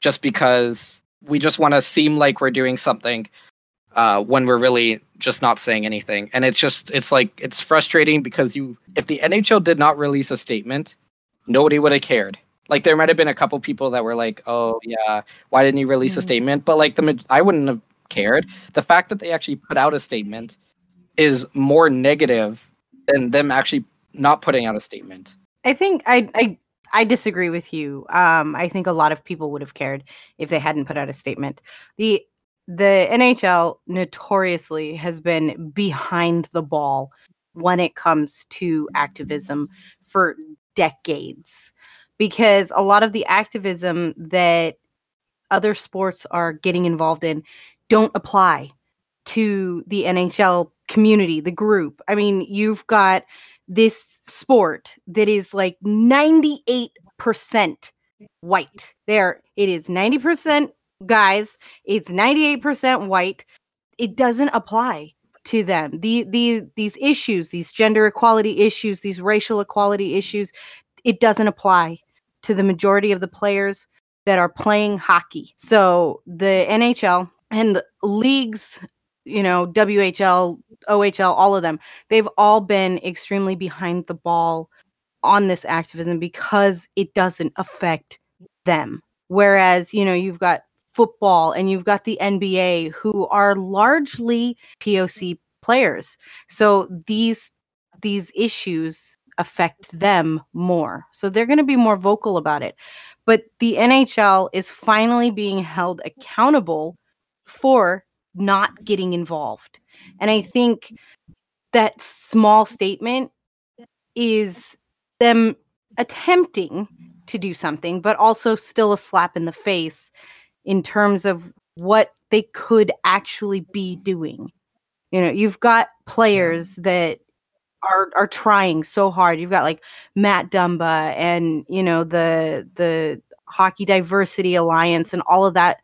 A: just because we just want to seem like we're doing something uh, when we're really just not saying anything. And it's just it's like it's frustrating because you if the NHL did not release a statement, nobody would have cared. Like there might have been a couple people that were like, "Oh yeah, why didn't he release a
B: Mhm.
A: statement?" But like the I wouldn't have cared. The fact that they actually put out a statement is more negative than them actually not putting out a statement.
B: I think I I I disagree with you. Um, I think a lot of people would have cared if they hadn't put out a statement. The the NHL notoriously has been behind the ball when it comes to activism for decades because a lot of the activism that other sports are getting involved in don't apply to the NHL community, the group. I mean, you've got this sport that is like 98% white. There it is 90% guys, it's 98% white. It doesn't apply to them. The the these issues, these gender equality issues, these racial equality issues, it doesn't apply to the majority of the players that are playing hockey. So the NHL and the leagues, you know, WHL, OHL, all of them, they've all been extremely behind the ball on this activism because it doesn't affect them. Whereas, you know, you've got football and you've got the NBA who are largely POC players. So these these issues affect them more. So they're going to be more vocal about it. But the NHL is finally being held accountable for not getting involved. And I think that small statement is them attempting to do something, but also still a slap in the face in terms of what they could actually be doing. You know, you've got players that are are trying so hard. You've got like Matt Dumba and you know the the Hockey Diversity Alliance and all of that.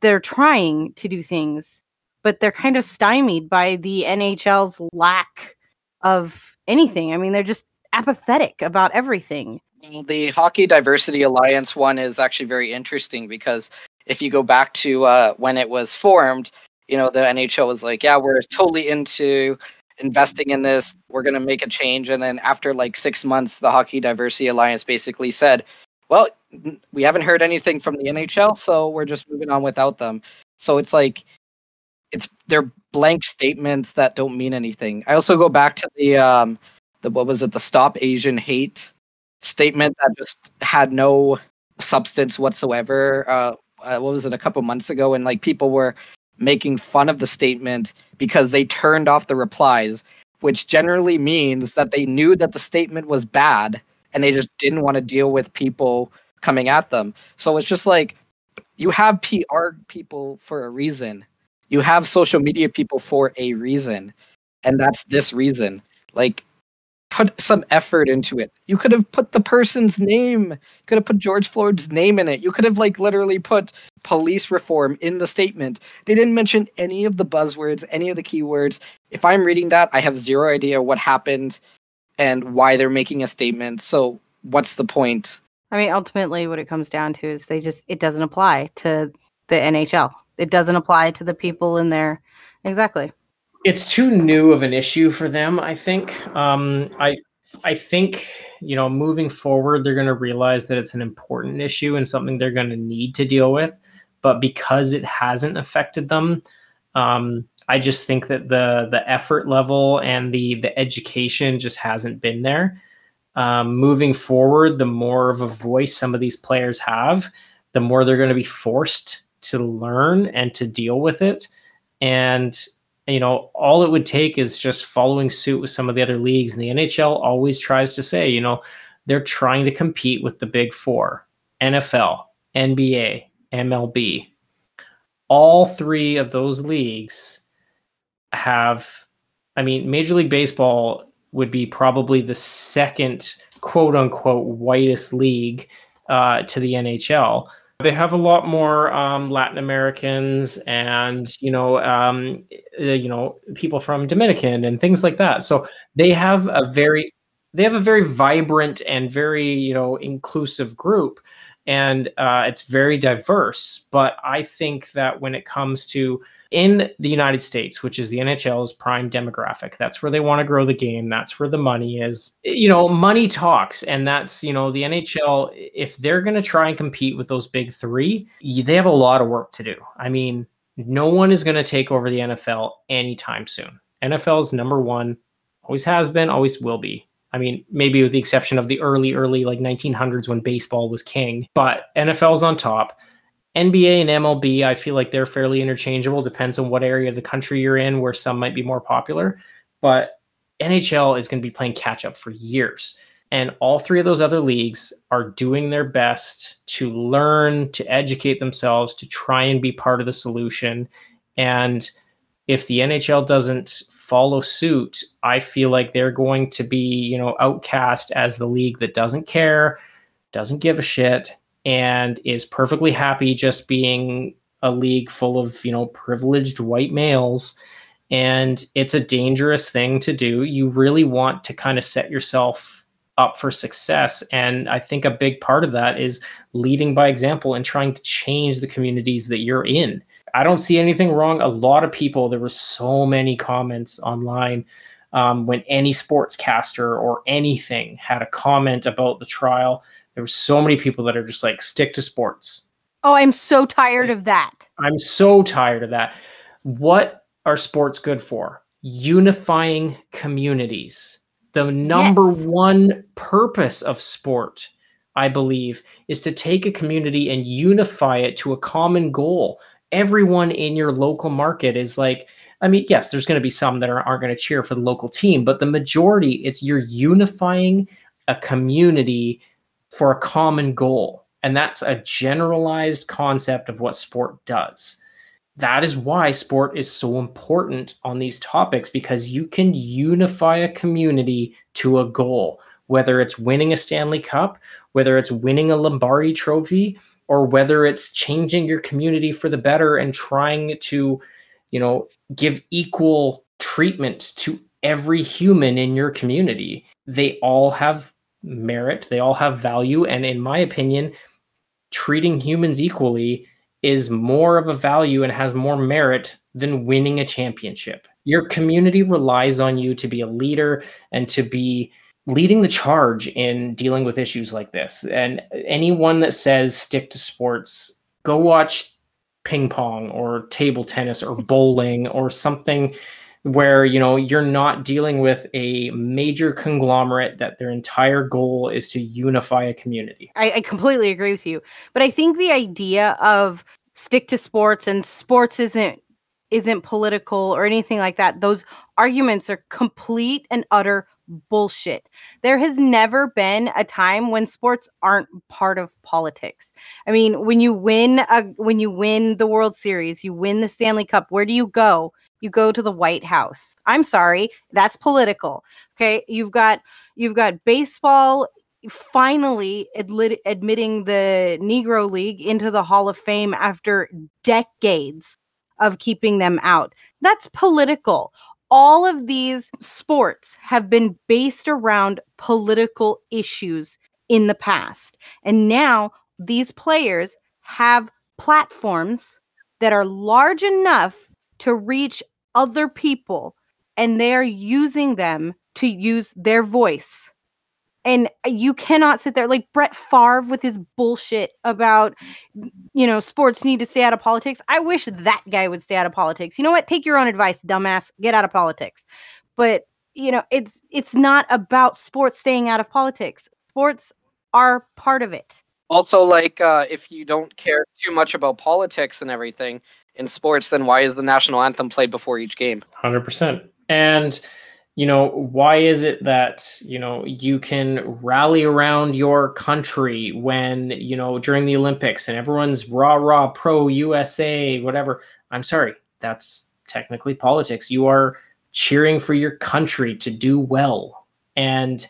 B: They're trying to do things, but they're kind of stymied by the NHL's lack of anything. I mean, they're just apathetic about everything.
A: The Hockey Diversity Alliance one is actually very interesting because if you go back to uh, when it was formed, you know, the NHL was like, yeah, we're totally into investing in this. We're going to make a change. And then after like six months, the Hockey Diversity Alliance basically said, well, we haven't heard anything from the NHL, so we're just moving on without them. So it's like, it's they're blank statements that don't mean anything. I also go back to the um the what was it the stop Asian hate statement that just had no substance whatsoever. Uh, uh, what was it a couple months ago? And like people were making fun of the statement because they turned off the replies, which generally means that they knew that the statement was bad and they just didn't want to deal with people coming at them. So it's just like you have PR people for a reason. You have social media people for a reason. And that's this reason. Like put some effort into it. You could have put the person's name. You could have put George Floyd's name in it. You could have like literally put police reform in the statement. They didn't mention any of the buzzwords, any of the keywords. If I'm reading that, I have zero idea what happened and why they're making a statement. So what's the point?
B: I mean, ultimately, what it comes down to is they just, it doesn't apply to the NHL. It doesn't apply to the people in there. Exactly.
C: It's too new of an issue for them i think. Um i i think you know moving forward they're going to realize that it's an important issue and something they're going to need to deal with. But because it hasn't affected them um i just think that the the effort level and the the education just hasn't been there. Um, moving forward the more of a voice some of these players have the more they're going to be forced to learn and to deal with it. And you know, all it would take is just following suit with some of the other leagues. And the NHL always tries to say, you know, they're trying to compete with the big four NFL, NBA, MLB. All three of those leagues have, I mean, Major League Baseball would be probably the second quote unquote whitest league uh, to the NHL. They have a lot more um, Latin Americans and you know um, uh, you know people from Dominican and things like that. So they have a very they have a very vibrant and very you know inclusive group and uh, it's very diverse but i think that when it comes to in the united states which is the nhl's prime demographic. That's where they want to grow the game. That's where the money is. You know money talks and that's you know the nhl if they're going to try and compete with those big three they have a lot of work to do. I mean no one is going to take over the nfl anytime soon. Nfl is number one always has been always will be. I mean, maybe with the exception of the early, early like 1900s when baseball was king, but NFL's on top. NBA and MLB, I feel like they're fairly interchangeable. Depends on what area of the country you're in, where some might be more popular. But NHL is going to be playing catch up for years. And all three of those other leagues are doing their best to learn, to educate themselves, to try and be part of the solution. And if the NHL doesn't follow suit, I feel like they're going to be, you know, outcast as the league that doesn't care, doesn't give a shit, and is perfectly happy just being a league full of, you know, privileged white males. And it's a dangerous thing to do. You really want to kind of set yourself up for success. And I think a big part of that is leading by example and trying to change the communities that you're in. I don't see anything wrong. A lot of people, there were so many comments online um, when any sportscaster or anything had a comment about the trial. There were so many people that are just like, stick to sports.
B: Oh, I'm so tired of that.
C: I'm so tired of that. What are sports good for? Unifying communities. The number yes. one purpose of sport, I believe, is to take a community and unify it to a common goal everyone in your local market is like I mean, yes, there's going to be some that are, aren't going to cheer for the local team, but the majority, it's you're unifying a community for a common goal. And that's a generalized concept of what sport does. That is why sport is so important on these topics because you can unify a community to a goal, whether it's winning a Stanley Cup, whether it's winning a Lombardi trophy, or whether it's changing your community for the better and trying to, you know, give equal treatment to every human in your community. They all have merit, they all have value. And in my opinion, treating humans equally is more of a value and has more merit than winning a championship. Your community relies on you to be a leader and to be leading the charge in dealing with issues like this. And anyone that says stick to sports, go watch ping pong or table tennis or bowling or something where you know you're not dealing with a major conglomerate that their entire goal is to unify a community
B: I, I, completely agree with you but i think the idea of stick to sports and sports isn't isn't political or anything like that those arguments are complete and utter bullshit. There has never been a time when sports aren't part of politics. I mean, when you win a when you win the World Series, you win the Stanley Cup, where do you go? You go to the White House. I'm sorry, that's political. Okay? You've got you've got baseball finally admitting the Negro League into the Hall of Fame after decades of keeping them out. That's political all of these sports have been based around political issues in the past. And now these players have platforms that are large enough to reach other people, and they're using them to use their voice and you cannot sit there like Brett Favre with his bullshit about, you know, sports need to stay out of politics. I wish that guy would stay out of politics. You know what? Take your own advice, dumbass. Get out of politics. But you know, it's it's not about sports staying out of politics. Sports are part of it.
A: Also, like uh, if you don't care too much about politics and everything in sports, then why is the national anthem played before each game?
C: Hundred percent. And you know why is it that you know you can rally around your country when you know during the olympics and everyone's rah rah pro usa whatever? I'm sorry that's technically politics. You are cheering for your country to do well. And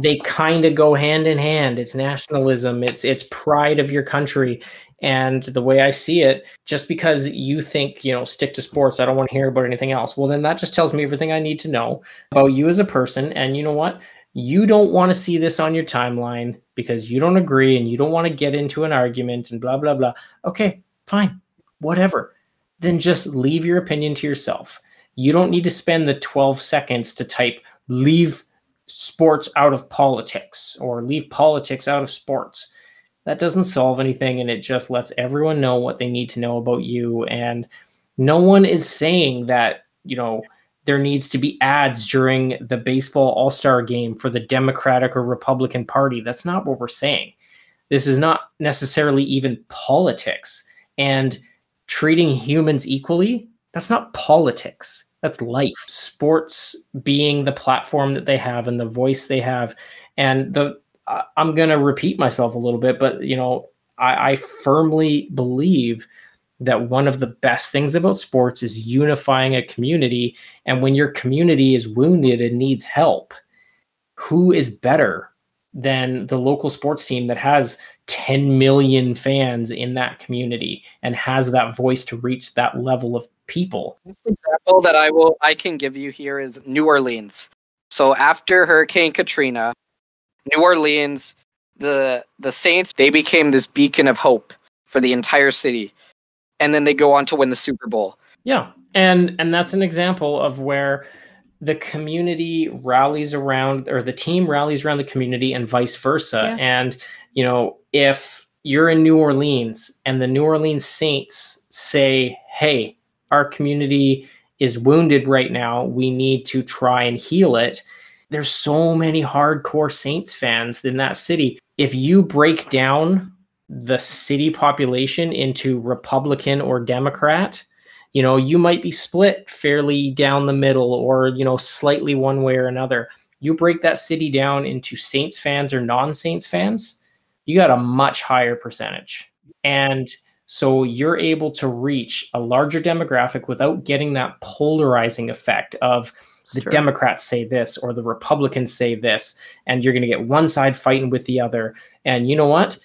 C: they kind of go hand in hand. It's nationalism. It's it's pride of your country And the way I see it, just because you think, you know, stick to sports, I don't want to hear about anything else. Well, then that just tells me everything I need to know about you as a person. And you know what? You don't want to see this on your timeline because you don't agree and you don't want to get into an argument and blah, blah, blah. Okay, fine, whatever. Then just leave your opinion to yourself. You don't need to spend the 12 seconds to type, leave sports out of politics or leave politics out of sports that doesn't solve anything and it just lets everyone know what they need to know about you. And no one is saying that you know there needs to be ads during the baseball all-star game for the democratic or republican party. That's not what we're saying. This is not necessarily even politics. And treating humans equally that's not politics. That's life. Sports being the platform that they have and the voice they have. And the I'm going to repeat myself a little bit, but you know, I, I firmly believe that one of the best things about sports is unifying a community. And when your community is wounded and needs help, who is better than the local sports team that has 10 million fans in that community and has that voice to reach that level of people?
A: This example that I will I can give you here is New Orleans. So after Hurricane Katrina, New Orleans, the the Saints, they became this beacon of hope for the entire city. And then they go on to win the Super Bowl.
C: Yeah. And and that's an example of where the community rallies around or the team rallies around the community and vice versa. Yeah. And you know, if you're in New Orleans and the New Orleans Saints say, "Hey, our community is wounded right now. We need to try and heal it." There's so many hardcore Saints fans in that city. If you break down the city population into Republican or Democrat, you know, you might be split fairly down the middle or, you know, slightly one way or another. You break that city down into Saints fans or non Saints fans, you got a much higher percentage. And so you're able to reach a larger demographic without getting that polarizing effect of, the true. Democrats say this or the Republicans say this, and you're going to get one side fighting with the other. And you know what?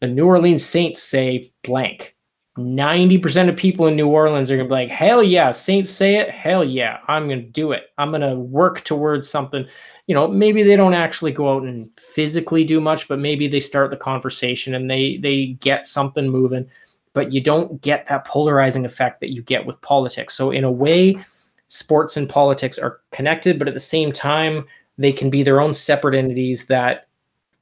C: The New Orleans Saints say blank. 90% of people in New Orleans are going to be like, hell yeah, Saints say it. Hell yeah, I'm going to do it. I'm going to work towards something. You know, maybe they don't actually go out and physically do much, but maybe they start the conversation and they they get something moving. But you don't get that polarizing effect that you get with politics. So in a way, sports and politics are connected, but at the same time, they can be their own separate entities that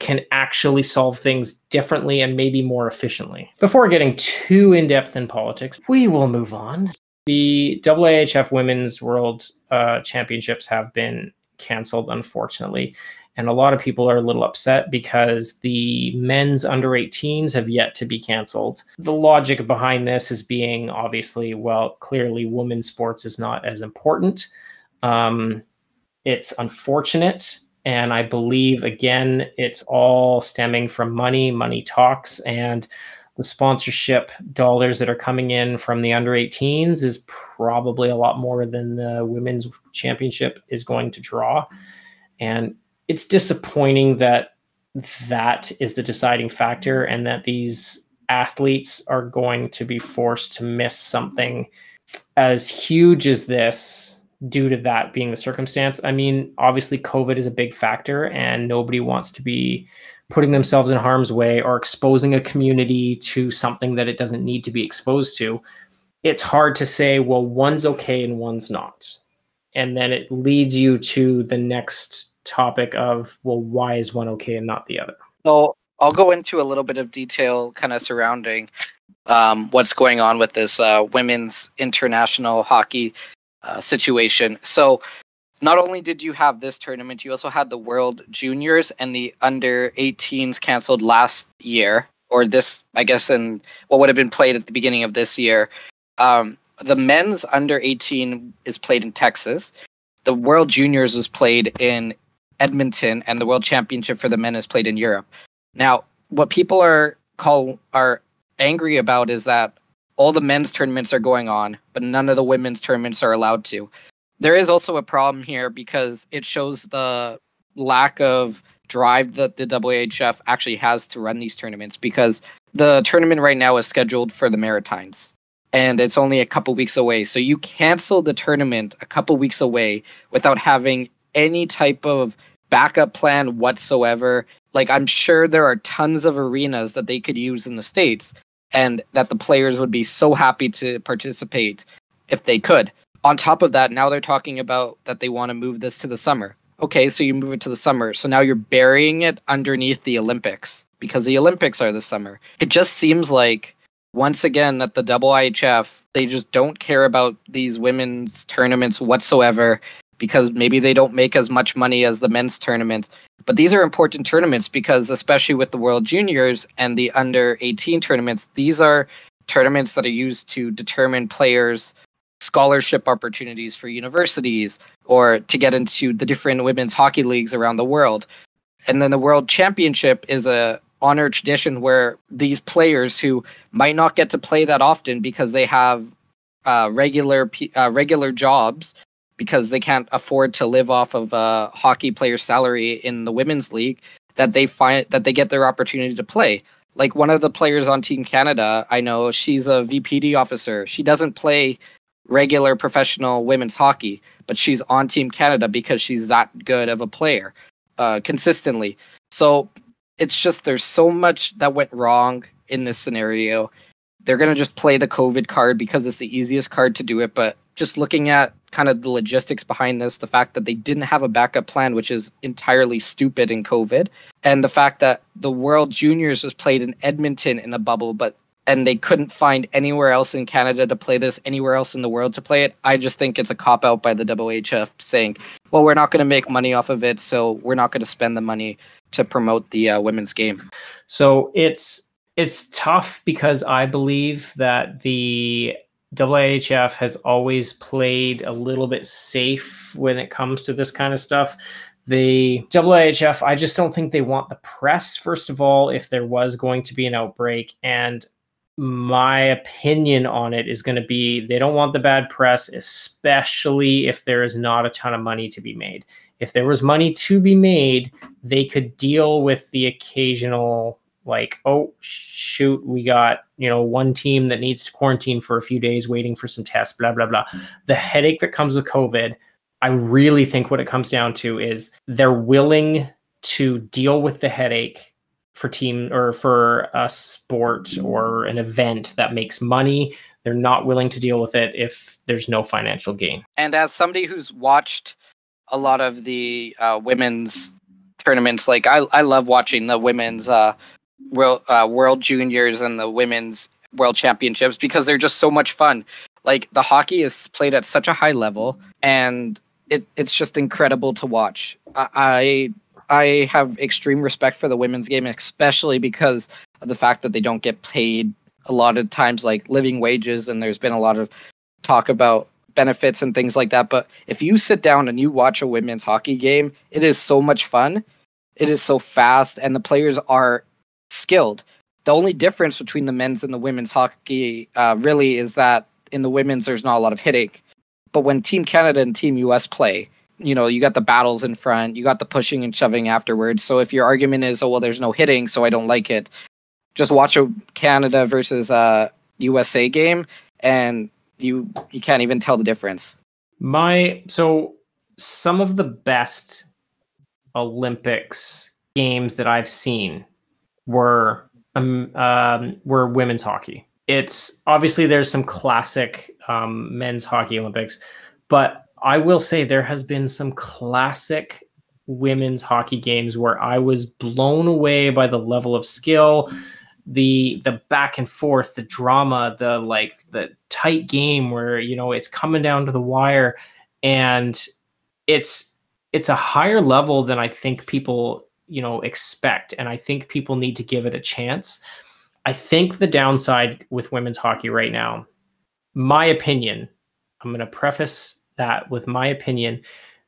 C: can actually solve things differently and maybe more efficiently. Before getting too in depth in politics, we will move on. The IIHF Women's World uh, Championships have been canceled, unfortunately. And a lot of people are a little upset because the men's under 18s have yet to be canceled. The logic behind this is being obviously, well, clearly women's sports is not as important. Um, it's unfortunate. And I believe, again, it's all stemming from money. Money talks. And the sponsorship dollars that are coming in from the under 18s is probably a lot more than the women's championship is going to draw. And it's disappointing that that is the deciding factor and that these athletes are going to be forced to miss something as huge as this due to that being the circumstance. I mean, obviously, COVID is a big factor, and nobody wants to be putting themselves in harm's way or exposing a community to something that it doesn't need to be exposed to. It's hard to say, well, one's okay and one's not. And then it leads you to the next topic of well why is one okay and not the other?
A: So i'll go into a little bit of detail kind of surrounding um, what's going on with this uh, women's international hockey uh, situation. So not only did you have this tournament you also had the world juniors and the under 18s canceled last year or this i guess in what would have been played at the beginning of this year. Um, the men's under 18 is played in texas. The world juniors was played in Edmonton, and the World Championship for the men is played in Europe. Now, what people are call are angry about is that all the men's tournaments are going on, but none of the women's tournaments are allowed to. There is also a problem here because it shows the lack of drive that the IIHF actually has to run these tournaments because the tournament right now is scheduled for the Maritimes and it's only a couple weeks away. So you cancel the tournament a couple weeks away without having any type of backup plan whatsoever. Like I'm sure there are tons of arenas that they could use in the states and that the players would be so happy to participate if they could. On top of that, now they're talking about that they want to move this to the summer. Okay, so you move it to the summer. So now you're burying it underneath the Olympics because the Olympics are this summer. It just seems like once again that the IIHF they just don't care about these women's tournaments whatsoever because maybe they don't make as much money as the men's tournaments. But these are important tournaments because especially with the World Juniors and the under 18 tournaments, these are tournaments that are used to determine players scholarship opportunities for universities or to get into the different women's hockey leagues around the world. And then the World Championship is a honor tradition where these players who might not get to play that often because they have uh, regular uh, regular jobs because they can't afford to live off of a hockey player's salary in the women's league that they find that they get their opportunity to play like one of the players on team canada i know she's a vpd officer she doesn't play regular professional women's hockey but she's on team canada because she's that good of a player uh, consistently so it's just there's so much that went wrong in this scenario. They're going to just play the COVID card because it's the easiest card to do it. But just looking at kind of the logistics behind this, the fact that they didn't have a backup plan, which is entirely stupid in COVID, and the fact that the World Juniors was played in Edmonton in a bubble, but and they couldn't find anywhere else in Canada to play this, anywhere else in the world to play it. I just think it's a cop out by the IIHF saying, well, we're not going to make money off of it, so we're not going to spend the money to promote the uh, women's game.
C: So it's it's tough because I believe that the IIHF has always played a little bit safe when it comes to this kind of stuff. The IIHF, I just don't think they want the press, first of all, if there was going to be an outbreak. And my opinion on it is going to be they don't want the bad press, especially if there is not a ton of money to be made. If there was money to be made, they could deal with the occasional, like, oh, shoot, we got, you know, one team that needs to quarantine for a few days waiting for some tests, blah, blah, blah. The headache that comes with COVID, I really think what it comes down to is they're willing to deal with the headache for team or for a sport or an event that makes money. They're not willing to deal with it if there's no financial gain.
A: And as somebody who's watched a lot of the uh, women's tournaments, like I, I love watching the women's uh, world uh, world juniors and the women's world championships because they're just so much fun. Like the hockey is played at such a high level, and it, it's just incredible to watch. I, I I have extreme respect for the women's game, especially because of the fact that they don't get paid a lot of times like living wages, and there's been a lot of talk about benefits and things like that. But if you sit down and you watch a women's hockey game, it is so much fun. It is so fast, and the players are skilled. The only difference between the men's and the women's hockey uh, really is that in the women's, there's not a lot of hitting. But when Team Canada and Team US play, you know, you got the battles in front, you got the pushing and shoving afterwards. So if your argument is, oh well, there's no hitting, so I don't like it, just watch a Canada versus uh USA game, and you you can't even tell the difference.
C: My so some of the best Olympics games that I've seen were um, um were women's hockey. It's obviously there's some classic um, men's hockey Olympics, but I will say there has been some classic women's hockey games where I was blown away by the level of skill, the the back and forth, the drama, the like the tight game where you know it's coming down to the wire and it's it's a higher level than I think people, you know, expect and I think people need to give it a chance. I think the downside with women's hockey right now, my opinion, I'm going to preface that with my opinion.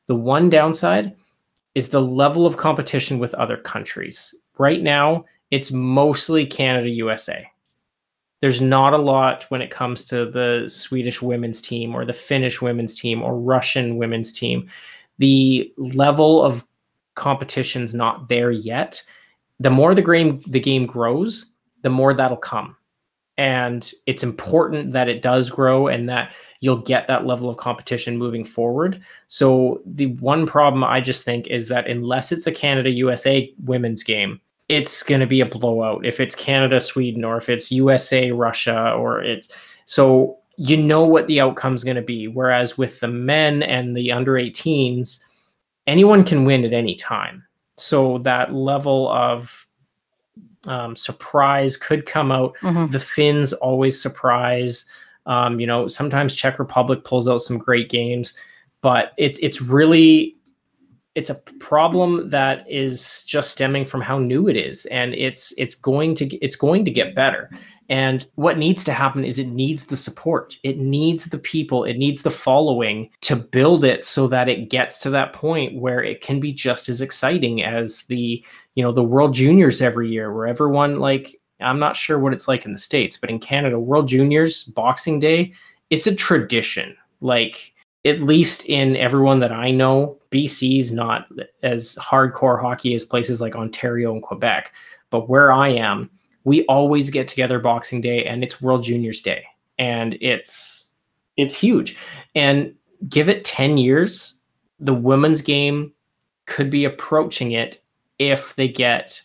C: The one downside is the level of competition with other countries. Right now, it's mostly Canada, USA. There's not a lot when it comes to the Swedish women's team or the Finnish women's team or Russian women's team. The level of competition's not there yet. The more the game the game grows, the more that'll come. And it's important that it does grow and that you'll get that level of competition moving forward. So the one problem I just think is that unless it's a Canada USA women's game, it's going to be a blowout. If it's Canada Sweden or if it's USA Russia or it's so you know what the outcome's going to be. Whereas with the men and the under 18s, anyone can win at any time. So that level of um, surprise could come out.
B: Mhm.
C: The Finns always surprise. Um, you know, sometimes Czech Republic pulls out some great games, but it, it's really it's a problem that is just stemming from how new it is, and it's it's going to it's going to get better. And what needs to happen is it needs the support. It needs the people. It needs the following to build it so that it gets to that point where it can be just as exciting as the, you know, the World Juniors every year, where everyone like I'm not sure what it's like in the States, but in Canada, World Juniors Boxing Day, it's a tradition. Like at least in everyone that I know, BC's not as hardcore hockey as places like Ontario and Quebec. But where I am, we always get together Boxing Day and it's World Juniors Day. And it's it's huge. And give it 10 years, the women's game could be approaching it if they get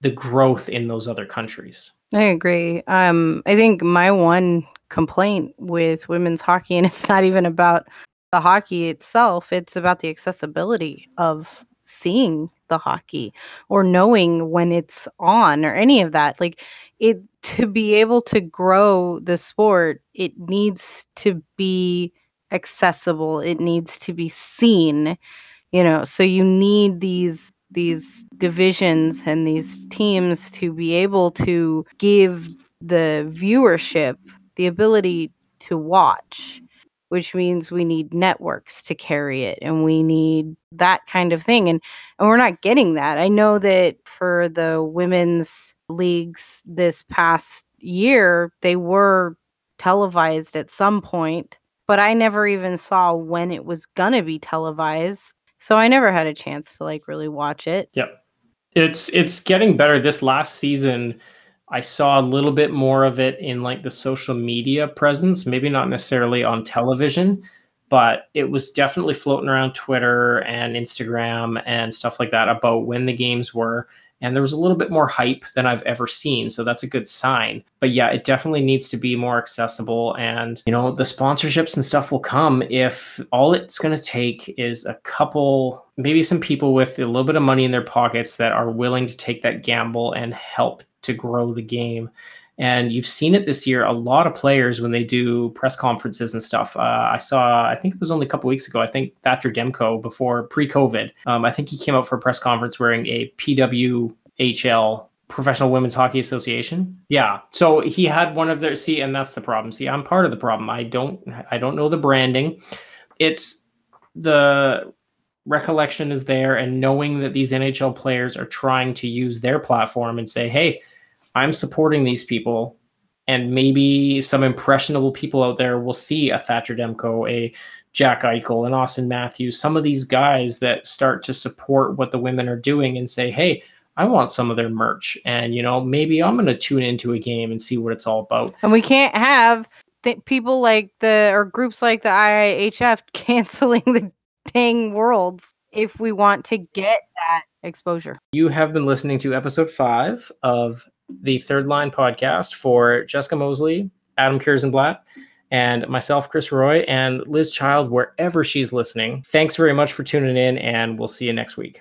C: the growth in those other countries.
B: I agree. Um, I think my one complaint with women's hockey, and it's not even about the hockey itself, it's about the accessibility of seeing the hockey or knowing when it's on or any of that. Like it to be able to grow the sport, it needs to be accessible. It needs to be seen, you know. So you need these these divisions and these teams to be able to give the viewership the ability to watch which means we need networks to carry it and we need that kind of thing and and we're not getting that i know that for the women's leagues this past year they were televised at some point but i never even saw when it was gonna be televised so i never had a chance to like really watch it
C: Yep. It's it's getting better. This last season, I saw a little bit more of it in like the social media presence, maybe not necessarily on television, but it was definitely floating around Twitter and Instagram and stuff like that about when the games were. And there was a little bit more hype than I've ever seen. So that's a good sign. But yeah, it definitely needs to be more accessible. And, you know, the sponsorships and stuff will come if all it's going to take is a couple, maybe some people with a little bit of money in their pockets that are willing to take that gamble and help to grow the game. And you've seen it this year. A lot of players, when they do press conferences and stuff, uh, I saw, I think it was only a couple weeks ago, I think Thatcher Demko, before pre COVID, um, I think he came out for a press conference wearing a PWHL Professional Women's Hockey Association. Yeah. So he had one of their see, and that's the problem. See, I'm part of the problem. I don't I don't know the branding. It's the recollection is there and knowing that these NHL players are trying to use their platform and say, hey, I'm supporting these people. And maybe some impressionable people out there will see a Thatcher Demko, a Jack Eichel, and Auston Matthews, some of these guys that start to support what the women are doing and say, hey, I want some of their merch. And, you know, maybe I'm going to tune into a game and see what it's all about.
B: and we can't have th- people like the or groups like the IIHF canceling the dang worlds if we want to get that exposure.
C: You have been listening to episode five of the Third Line podcast for Jessica Mosley, Adam Kiersonblatt, and myself, Chris Roy, and Liz Child, wherever she's listening. Thanks very much for tuning in, and we'll see you next week.